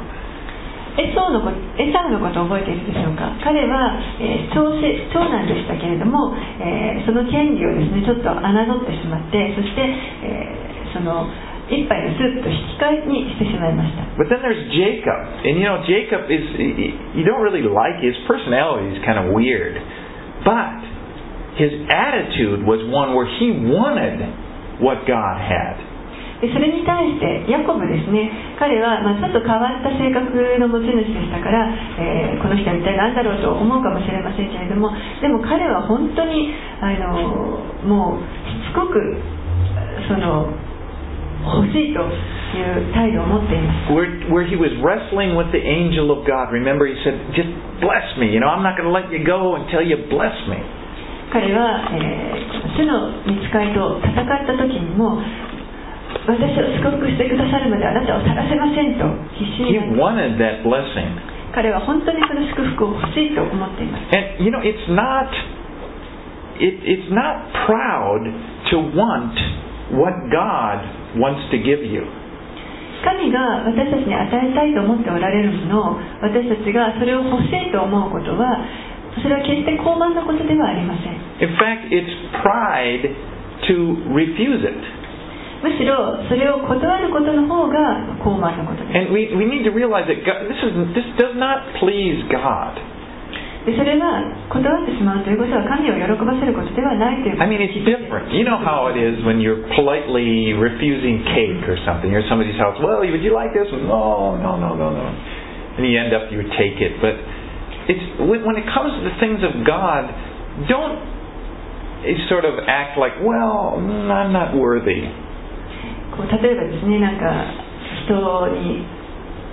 エソのことエサウのことを覚えているでしょうか？彼は、えー長子長男でしたけれども、えーその権利をですねちょっと侮ってしまってそして、えーその一杯のスープと引き換えにしてしまいました But then there's Jacob. And you know, Jacob is, you don't really like his personality is kind of weird. But his attitude was one where he wanted what God had. でそれに対してヤコブですね彼は、まあ、ちょっと変わった性格の持ち主でしたから、えーこの人は一体何だろうと思うかもしれませんけれどもでも彼は本当にあのもうしつこくその欲しいという態度を持っています Where, where he was wrestling with the angel of God. Remember, he said, just bless me. You know, I'm not going to let you go until you bless me. 彼は、えー主の見つかりと戦った時にも私を祝福してくださるまであなたを去らせませんと必死 He になって wanted that blessing. 彼は本当にその祝福を欲しいと思っています And, you know, it's not, it, it's not proud to want what God wants to give you. 神が私たちに与えたいと思っておられるものを私たちがそれを欲しいと思うことはそれは決して高慢なことではありません In fact, it's pride to refuse it. むしろそれを断ることの方が高慢なことです And we, we need to realize that God, this, is, this does not please God. でそれは断ってしまうということは神を喜ばせることではないというこ I と mean, it's different. You know how it is when you're politely refusing cake or something. You're at somebody's house. Well, would you like this? No, no, no, no, no. And you end up you take it. But it's when, it comes to the things of God, don't eh, sort of act like, well, mm, I'm not worthy. こう例えばですねなんか人に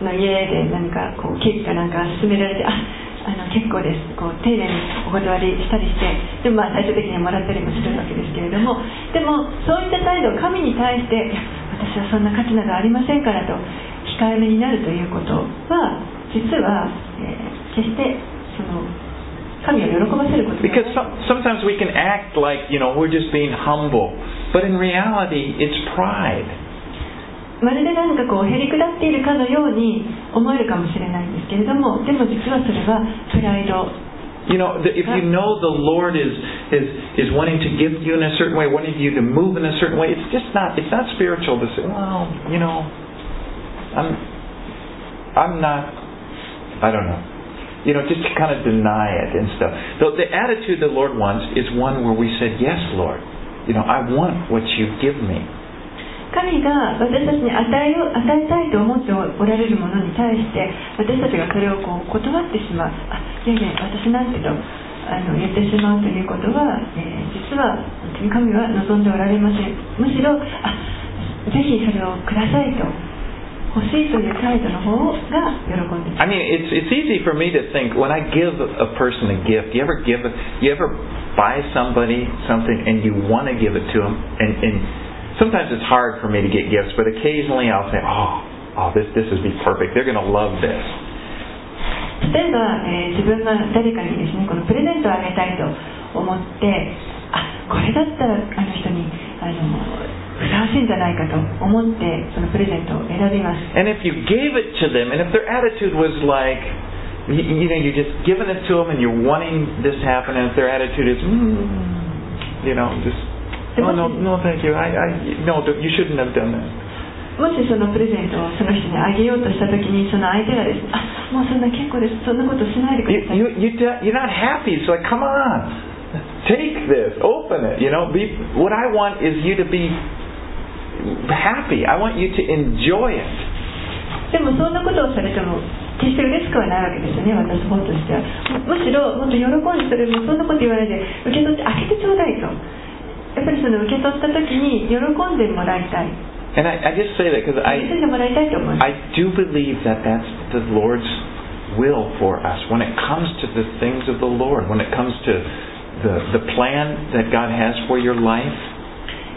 の家で何かこうケーキかなんか勧められてああの結構ですこう丁寧にお断りしたりしてでもまあ最終的にはもらったりもするわけですけれどもでもそういった態度を神に対して私はそんな価値などありませんからと控えめになるということは実は、えー決してその神を喜ばせること Because sometimes we can act like, you know, we're just being humble. But in reality, it's pride. まるで何かこうへり下っているかのように思えるかもしれないんですけれどもでも実はそれはプライド You know, the- if you know the Lord is, is, is wanting to give you in a certain way, wanting you to move in a certain way, it's just not, it's not spiritual to say, well, you know, I'm, I'm not, I don't know. You know, just to kind of deny it and stuff. So the attitude the Lord wants is one where we said, yes, Lord. You know, I want what you give me. 神が私たちに与えよう与えたいと思っておられるものに対して私たちがそれをこう断ってしまうあいやいや私なんてとあの言ってしまうということは、えー実は神は望んでおられませんむしろあぜひそれをくださいと欲しいという態度の方が喜んでいます I mean, it's it's easy for me to think when I give a person a gift. You ever give, a, you ever buy somebody something and you want to give it to them, and and sometimes it's hard for me to get gifts, but occasionally I'll say, oh, oh, this this would be perfect. They're going to love this. 例えば、えー自分が誰かにですねこのプレゼントをあげたいと思ってあこれだったらあの人にあのふさわしいんじゃないかと思ってそのプレゼントを選びます And if you gave it to them, and if their attitude was like, you, you know, you're just giving it to them and you're wanting this to happen, and if their attitude is, mm, you know, just, oh, no, no, thank you. I, I, no, you shouldn't have done that. もしそのプレゼントをその人にあげようとした時にその相手がですねあもうそんな結構ですそんなことしないでください you, you, you're not happy. It's like, come on, take this, open it. You know, be, what I want is you to be happy. I want you to enjoy it. でもそんなことをされても決して嬉しくはないわけですよね私の方としてはむむしろもっと喜んでそれもそんなこと言われて受け取って開けてちょうだいとやっぱりその受け取った時に喜んでもらいたい And I, I just say that because I, I do believe that that's the Lord's will for us when it comes to the things of the Lord, when it comes to the, the plan that God has for your life?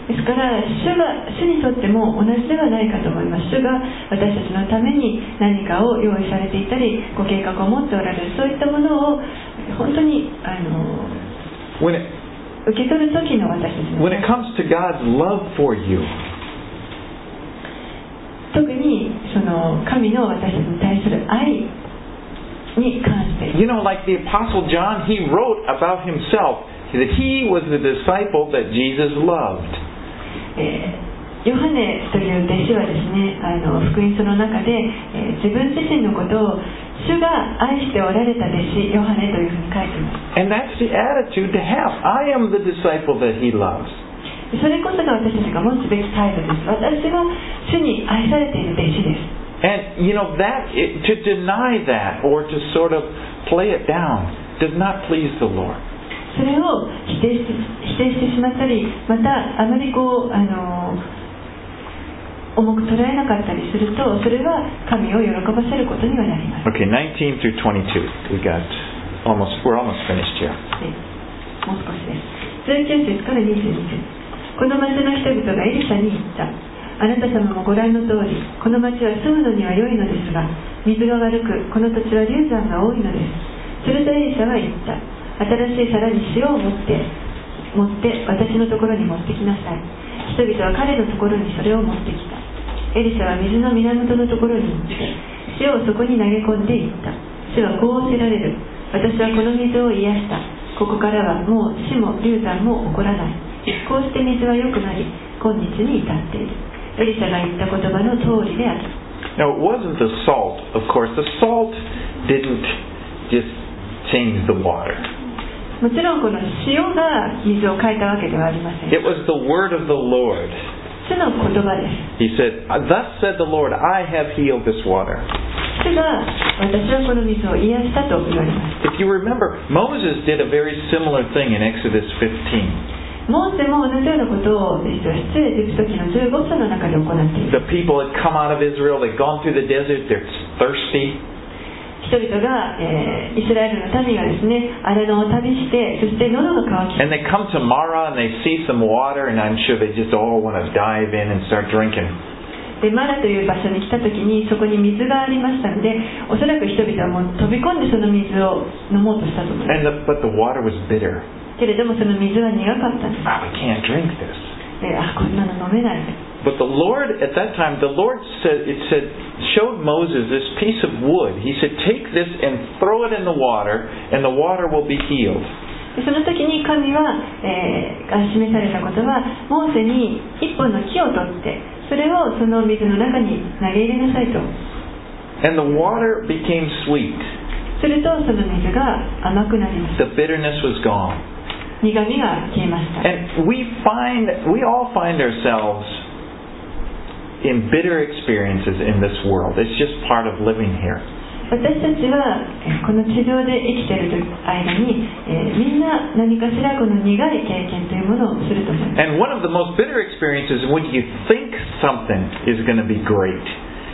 ですから主が主にとっても同じではないかと思います主が私たちのために何かを用意されていたりご計画を持っておられるそういったものを本当にあの When it, when it comes to God's love for you, 特にその神の私たちに対する愛に関して you know, like the Apostle John, he wrote about himself that he was the disciple that Jesus loved. えーヨハネという弟子はですねあの福音書の中で、えー自分自身のことを主が愛しておられた弟子ヨハネというふうに書いています And that's the attitude to have. I am the disciple that he loves. それこそが私たちが持つべき態度です私は主に愛されている弟子です And, you know, that, it, to deny that or to sort of play it down does not please the Lord. それを否定し否定してしまったりまたあまりこうあの重く捉えなかったりするとそれは神を喜ばせることにはなります。Okay, 19 through 22. We got almost, we're almost finished here. はいもう少しです。19節から22節この町の人々がエリシャに言った。あなた様もご覧の通りこの町は住むのには良いのですが水が悪くこの土地は流山が多いのです。するとエリシャは言った。新しい皿に塩を持って持って私のところに持ってきなさい。人々は彼のところにそれを持ってきたエリシャは水の源のところに行って塩をそこに投げ込んでいった。主はこうおせられる。私はこの水を癒した。ここからはもう死も流産も起こらない。こうして水は良くなり今日に至っている。エリシャが言った言葉の通りである。Now, it wasn't the salt, of course. The salt didn't just change the water. もちろんこの塩が水を変えたわけではありません。It was the word of the Lord. He said, ah, Thus said the Lord, I have healed this water. If you remember, Moses did a very similar thing in Exodus 15. The people had come out of Israel, they'd gone through the desert, they're thirsty. 人々が、えーイスラエルの民がですね荒野を旅してそして喉が渇き And they come to Mara and they see some water, and I'm sure they just all want to dive in and start drinking. でマラという場所に来た時にそこに水がありましたのでおそらく人々はもう飛び込んでその水を飲もうとしたと思います And the, but the water was bitter. けれどもその水は苦かったんです Ah, we can't drink this. であこんなの飲めない But the Lord, at that time, the Lord said, it said, showed Moses this piece of wood. He said, take this and throw it in the water, and the water will be healed. でその時に神は、えーが示されたことはモーセに一本の木を取ってそれをその水の中に投げ入れなさいと And the water became sweet. するとその水が甘くなりまし The た bitterness was gone. 苦みが消えました And we find, we all find ourselves in bitter experiences in this world. It's just part of living here. 私たちはえーこの地上で生きている間に、えーみんな何かしらこの苦い経験というものをすると思います And one of the most bitter experiences is when you think something is going to be great.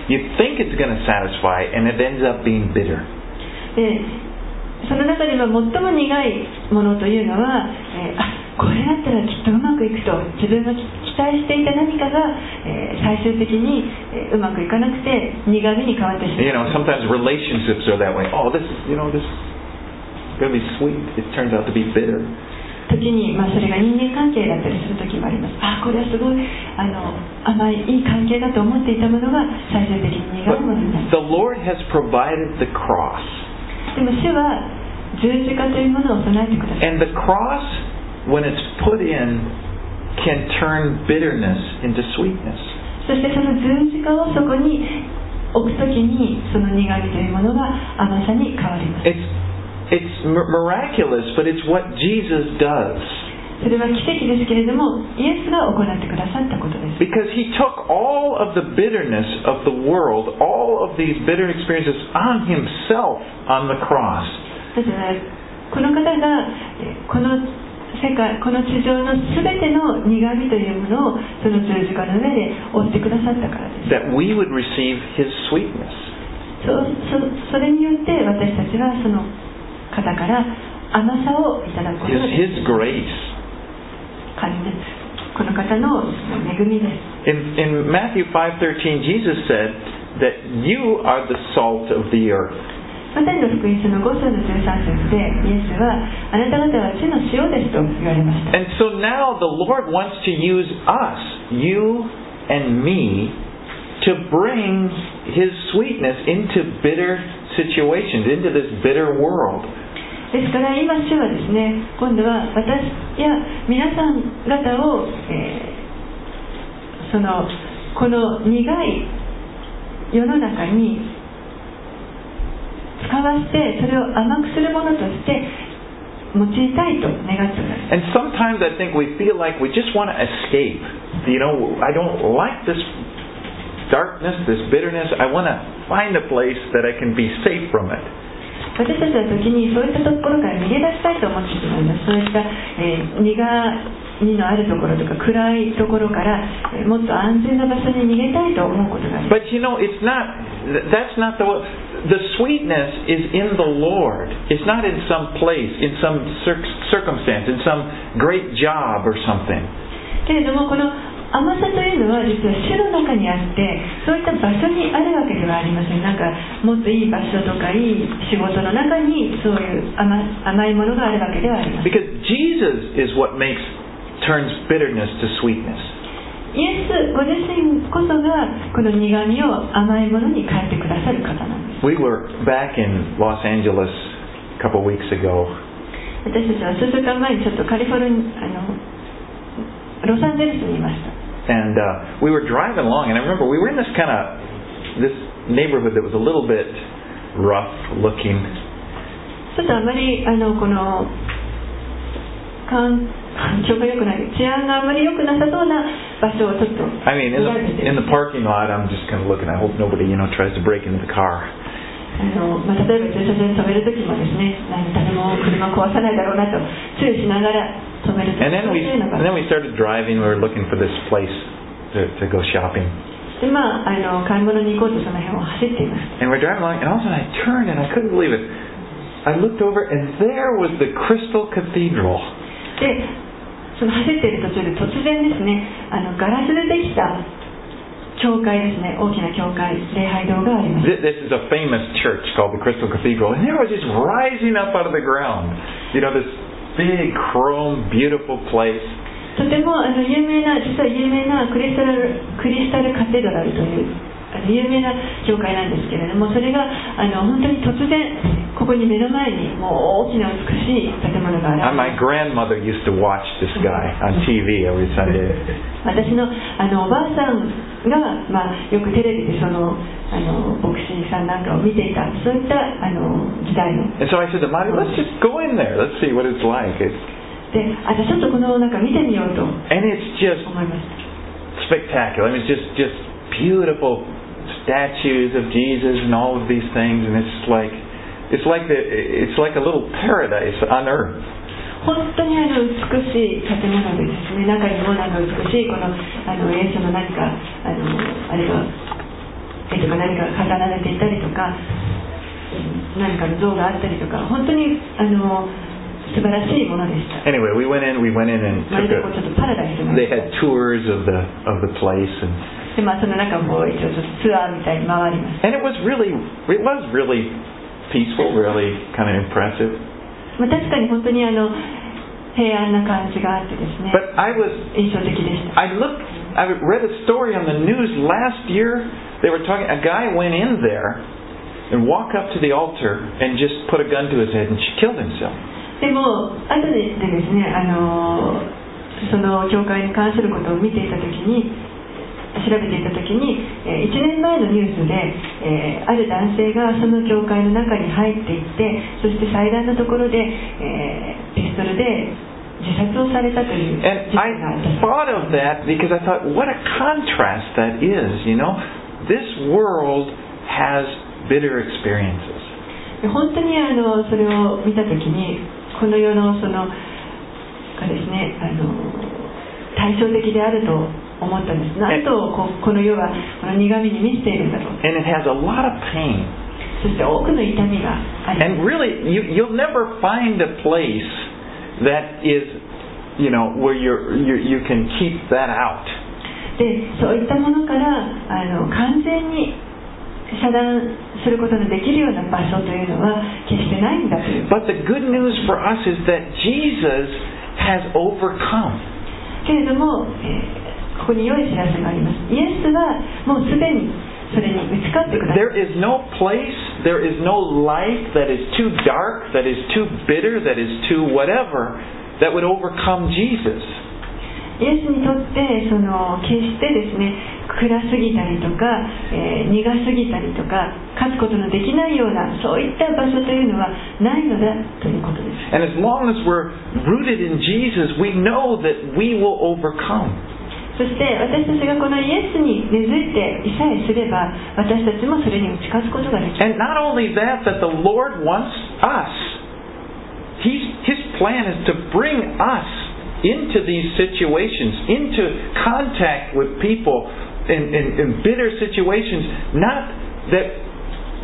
You think it's going to satisfy, and it ends up being bitter. でその中では最も苦いものというのは、えーあこれだったらきっとうまくいくと自分が期待していた何かが、えー最終的に、えーうまくいかなくて苦みに変わってしまう You know, sometimes relationships are that way. Oh, this is, you know, this is going to be sweet. It turns out to be bitter. 時に、まあ、それが人間関係だったりする時もありますあこれはすごいあの甘いいい関係だと思っていたものが最終的に苦いものになる the Lord has provided the cross. でも主は十字架というものを備えてください And the cross, when it's put in, can turn bitterness into sweetness. そしてその十字架をそこに置くときにその苦みというものが甘さに変わります It's, it's mi- miraculous, but it's what Jesus does. それは奇跡ですけれどもイエスが行ってくださったことです Because he took all of the bitterness of the world, all of these bitter experiences on himself on the cross. だからこの方がえーこの 世界この地上の全ての苦みというものをその十字架の上で負ってくださったからです That we would receive his sweetness. そうそそれによって私たちはその方から甘さをいただくことでき His る grace. 神のこの方の恵みです In, in Matthew 5.13, Jesus said that you are the salt of the earth. マタイの福音書の5章の13節でイエスはあなた方は地の塩ですと言われました And so now the Lord wants to use us, you and me, to bring His sweetness into bitter situations, into this bitter world. ですから今主はですね今度は私や皆さん方を、えーそのこの苦い世の中に使わせてそれを甘くするものとして用いたいと願っておられます And sometimes I think we feel like we just want to escape. You know, I don't like this darkness, this bitterness. I want to find a place that I can be safe from it. 私たちは時にそういったところから逃げ出したいと思ってしまいますそういった、えー苦みのあるところとか暗いところから、えーもっと安全な場所に逃げたいと思うことがあります But you know, it's not, th- that's not the, the sweetness is in the Lord. It's not in some place, in some cir- circumstance, in some great job or something. けれどもこの甘さというのは実は主の中にあってそういった場所にあるわけではありませんなんかもっといい場所とかいい仕事の中にそういう甘甘いものがあるわけではありません Because Jesus is what makes, turns bitterness to sweetness. イエスご自身こそがこの苦みを甘いものに変えてくださる方なんです We were back in Los Angeles a couple weeks ago, 私たちは数週間前にちょっとカリフォルニアあのロサンゼルスにいました and uh, we were driving along, and I remember we were in this kind of this neighborhood that was a little bit rough looking, ちょっとあまりあのこの環環境が良くない治安があまり良くなさそうな場所をちょっと I mean, in 見られて the, in the parking lot, I'm just kind of looking. I hope nobody, you know, tries to break into the car. あのまあ、例えば駐車場に止めるときもですね何誰も車壊さないだろうなと注意しながら止めると And then そう we, いうのが and then we started driving. We were looking for this place to, to go shopping. でまああの買い物に行こうとその辺を走っていました And we're driving along, and all of a sudden I turned and I couldn't believe it. I looked over, and there was the Crystal Cathedral. でその走っている途中で突然ですねあのガラスでできた教会ですね大きな教会礼拝堂があります Th- This is a famous church called the Crystal Cathedral, and there was just rising up out of the ground. You know, this big, chrome, beautiful place. とてもあの有名な実は有名なクリスタルクリスタルカテドラルという有名な教会なんですけれどもそれがあの本当に突然ここに目の前にもう大きな美しい建物が Uh, あ my る grandmother used to watch this guy on TV every Sunday. 私のあのおばあさんが、まあ、よくテレビでそのあの牧師さんなんかを見ていたそういったあの時代の And so I said to Marty, let's just go in there. Let's see what it's like. であじゃあちょっとこの中見てみようと思 and it's just spectacular. I mean, it's just just beautiful statues of Jesus and all of these things, and it's like it's like the it's like a little paradise on earth. 本当にあの美しい建物でですね中にもあの美しいこのあのイエスの何かあのあれが絵とか何かが飾られていたりとかうん何かの像があったりとか本当にあの素晴らしいものでした Anyway, we went in. We went in and まる took でこうちょっとパラダイス a. の They had tours of the of the place, and でまあその中も一応ちょっとツアーみたいに回りまし and it was really it was really peaceful, really kind of impressive. た、まあ、確かに本当にあの平安な感じがあってですね But I was 印象的でした I looked. I read a story on the news last year. They were talking. A guy went in there and walked up to the altar and just put a gun to his head and killed himself. でも後でですねあのその教会に関することを見ていた時に 調べていた時に、え1年前のニュースで、えーある男性がその教会の中に入っていってそして祭壇のところで、えーピストルで自殺をされたという And 事 I 件があった thought of that because I thought, what a contrast that is. You know, this world has bitter experiences. で本当にあのそれを見た時にこの世のそのがですねあの対照的であると思ったんですなんとここの世はこの苦みに満ちているんだと And it has a lot of pain. そして多くの痛みがあります And really, you, you'll never find a place that is, you know, where you're, you you can keep that out. でそういったものからあの完全に遮断することのできるような場所というのは決してないんだという But the good news for us is that Jesus has overcome. けれども、えーここに良い知らせがありますイエスはもうすでにそれに打ち勝ってください There is no place, there is no life that is too dark, that is too bitter, that is too whatever, that would overcome Jesus. イエスにとってその決してですね暗すぎたりとか、えー苦すぎたりとか勝つことのできないようなそういった場所というのはないのだということです And as long as we're rooted in Jesus, we know that we will overcome. そして私たちがこのイエスに根付いていさえすれば私たちもそれに打ち勝つことができる And not only that, that the Lord wants us. He's, his plan is to bring us into these situations, into contact with people in, in, in bitter situations, not that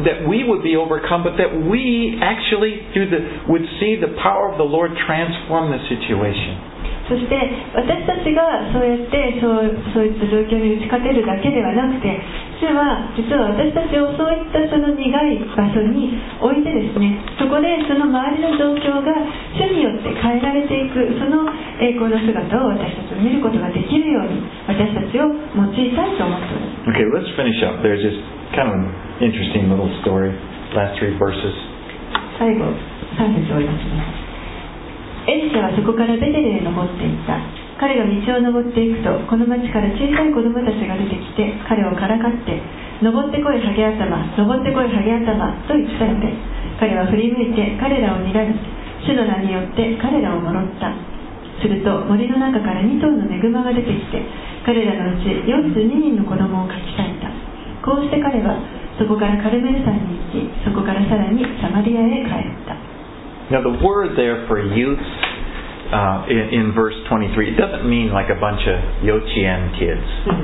that we would be overcome, but that we actually through the would see the power of the Lord transform the situation. そして私たちがそうやってそうそういった状況に打ち勝てるだけではなくて主は実は私たちをそういったその苦い場所に置いてですねそこでその周りの状況が主によって変えられていくその栄光の姿を私たちを見ることができるように私たちを用いたいと思っております Okay, let's finish up. There's just kind of an interesting little story. Last three verses. 最後3節をお読みしますエリシャはそこからベテルへ登っていった。彼が道を登っていくとこの町から小さい子供たちが出てきて彼をからかって登ってこいハゲ頭登ってこいハゲ頭と言ったので彼は振り向いて彼らを睨み主の名によって彼らを呪った。すると森の中から2頭のネグマが出てきて彼らのうち42人の子供をかき裂いた。こうして彼はそこからカルメル山に行きそこからさらにサマリアへ帰った。Now, the word there for youth uh, in, in verse 23, it doesn't mean like a bunch of Yochien kids. [LAUGHS]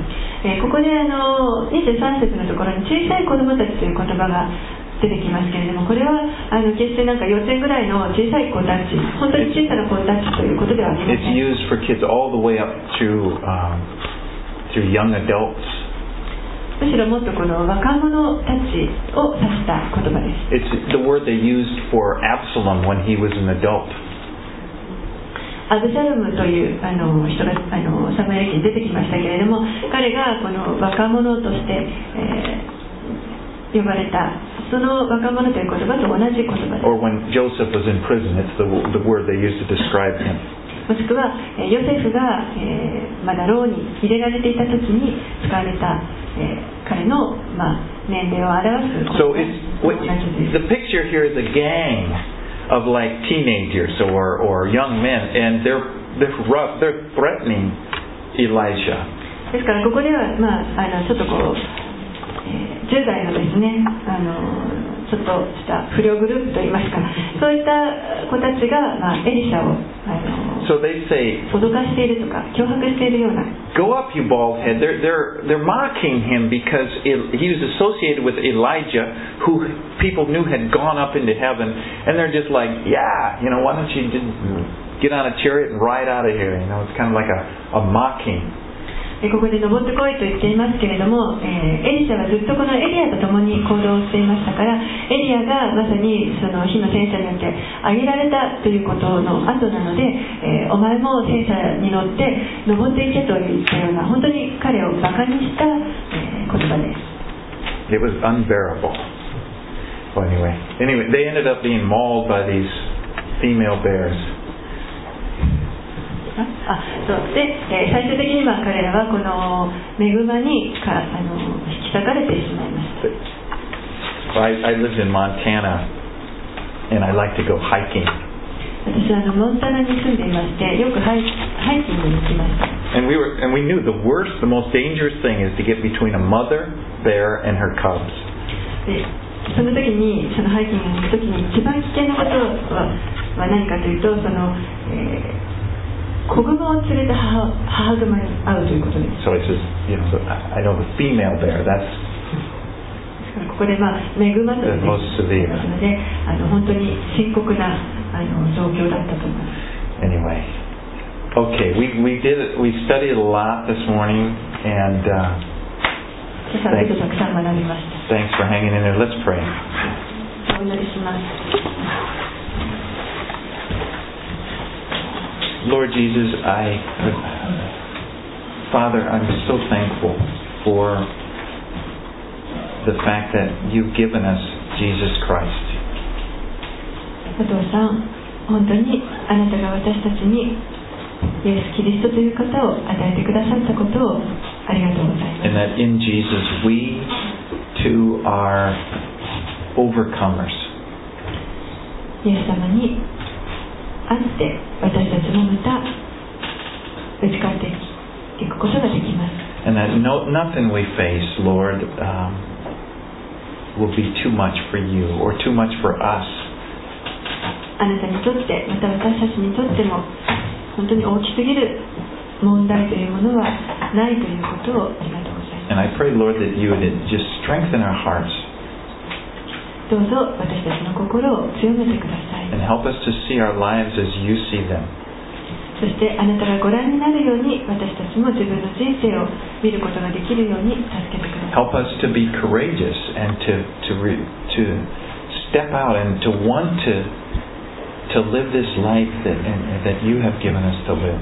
えーここであの23節のところに小さい子供たちという言葉が出てきますけれどもこれはあの決してなんか幼稚園ぐらいの小さい子たち本当に小さな子たちということではありま It's せん used for kids all the way up through, um, through young adults. むしろもっとこの若者たちを指した言葉です It's the word they used for Absalom when he was an adult. アブシャロムというあの人があのサマリア記に出てきましたけれども彼がこの若者として、えー呼ばれたその若者という言葉と同じ言葉です Or when Joseph was in prison, it's the, the word they used to describe him. もしくはえーヨセフが、えーまだ牢に入れられていた時に使われた、えー彼の、まあ、年齢を表す what, the picture here is a gang of like teenagers or, or young men, and they're they're rough, they're threatening Elijah. ですからここでは、まあ、あのちょっとこう、えー10代のですねあのちょっとした不良グループといいますかそういった子たちが、まあ、エリシャをあの So they say, Go up, you bald head. They're, they're, they're mocking him because he was associated with Elijah, who people knew had gone up into heaven. And they're just like, Yeah, you know, why don't you just get on a chariot and ride out of here? You know, it's kind of like a, a mocking. えここで登ってこいと言っていますけれども、えーエリシャはずっとこのエリアと共に行動していましたからエリアがまさにその火の戦車によって挙げられたということの後なので、えーお前も戦車に乗って登っていけといったような本当に彼をバカにした、えー言葉です It was unbearable. Well, anyway, anyway, they ended up being mauled by these female bears. あそうで、えー最終的には彼らはこの恵まにかあの引き裂かれてしまいました I, I lived in Montana, and I like to go hiking. 私はあのモンタナに住んでいましてよくハイハイキングに行きました And we were, and we knew the worst, the most dangerous thing is to get between a mother bear and her cubs. でその時にそのハイキングに行く時に一番危険なことはは何かというとその、えー子熊を連れた母母熊に会うということです So it's just, you know, the, I know the female bear. That's 子ここで、まあ、恵まずと most severe. ますのであの本当に深刻なあの状況だったと思います Anyway, okay, we, we did it, we studied a lot this morning, and uh, 今朝はちょっとたくさん学びました thanks for hanging in there. Let's pray. Lord Jesus, I, Father, I'm so thankful for the fact that you've given us Jesus Christ. お父さん本当にあなたが私たちにイエス・キリストという方を与えてくださったことをありがとうございます And that in Jesus we too are overcomers. イエス様に 会って私たちもまた打ち勝っていくことができます And that no, nothing we face, Lord, um, will be too much for you or too much for us. あなたにとってまた私たちにとっても本当に大きすぎる問題というものはないということをありがとうござい And I pray, Lord, that you would just strengthen our hearts ますどうぞ私たちの心を強めてください help us to see our lives as you see them. そしてあなたがご覧になるように私たちも自分の人生を見ることができるように助けてください Help us to be courageous and to to re, to step out and to want to to live this life that and, that you have given us to live.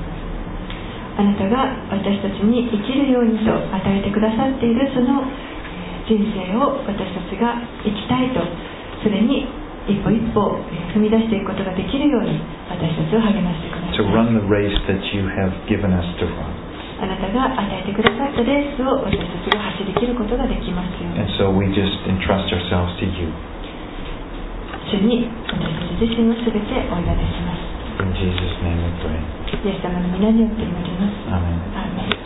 あなたが私たちに生きるようにと与えてくださっているその人生を私たちが生きたいとそれに一歩一歩踏み出していくことができるように私たちを励ましてくださ To い run the race that you have given us to run. あなたが与えてくださったレースを私たちが走り切ることができますように And so we just entrust ourselves to you. 主に私たち自身を全てお委ねします In Jesus' name we pray. イエス様の皆によって祈ります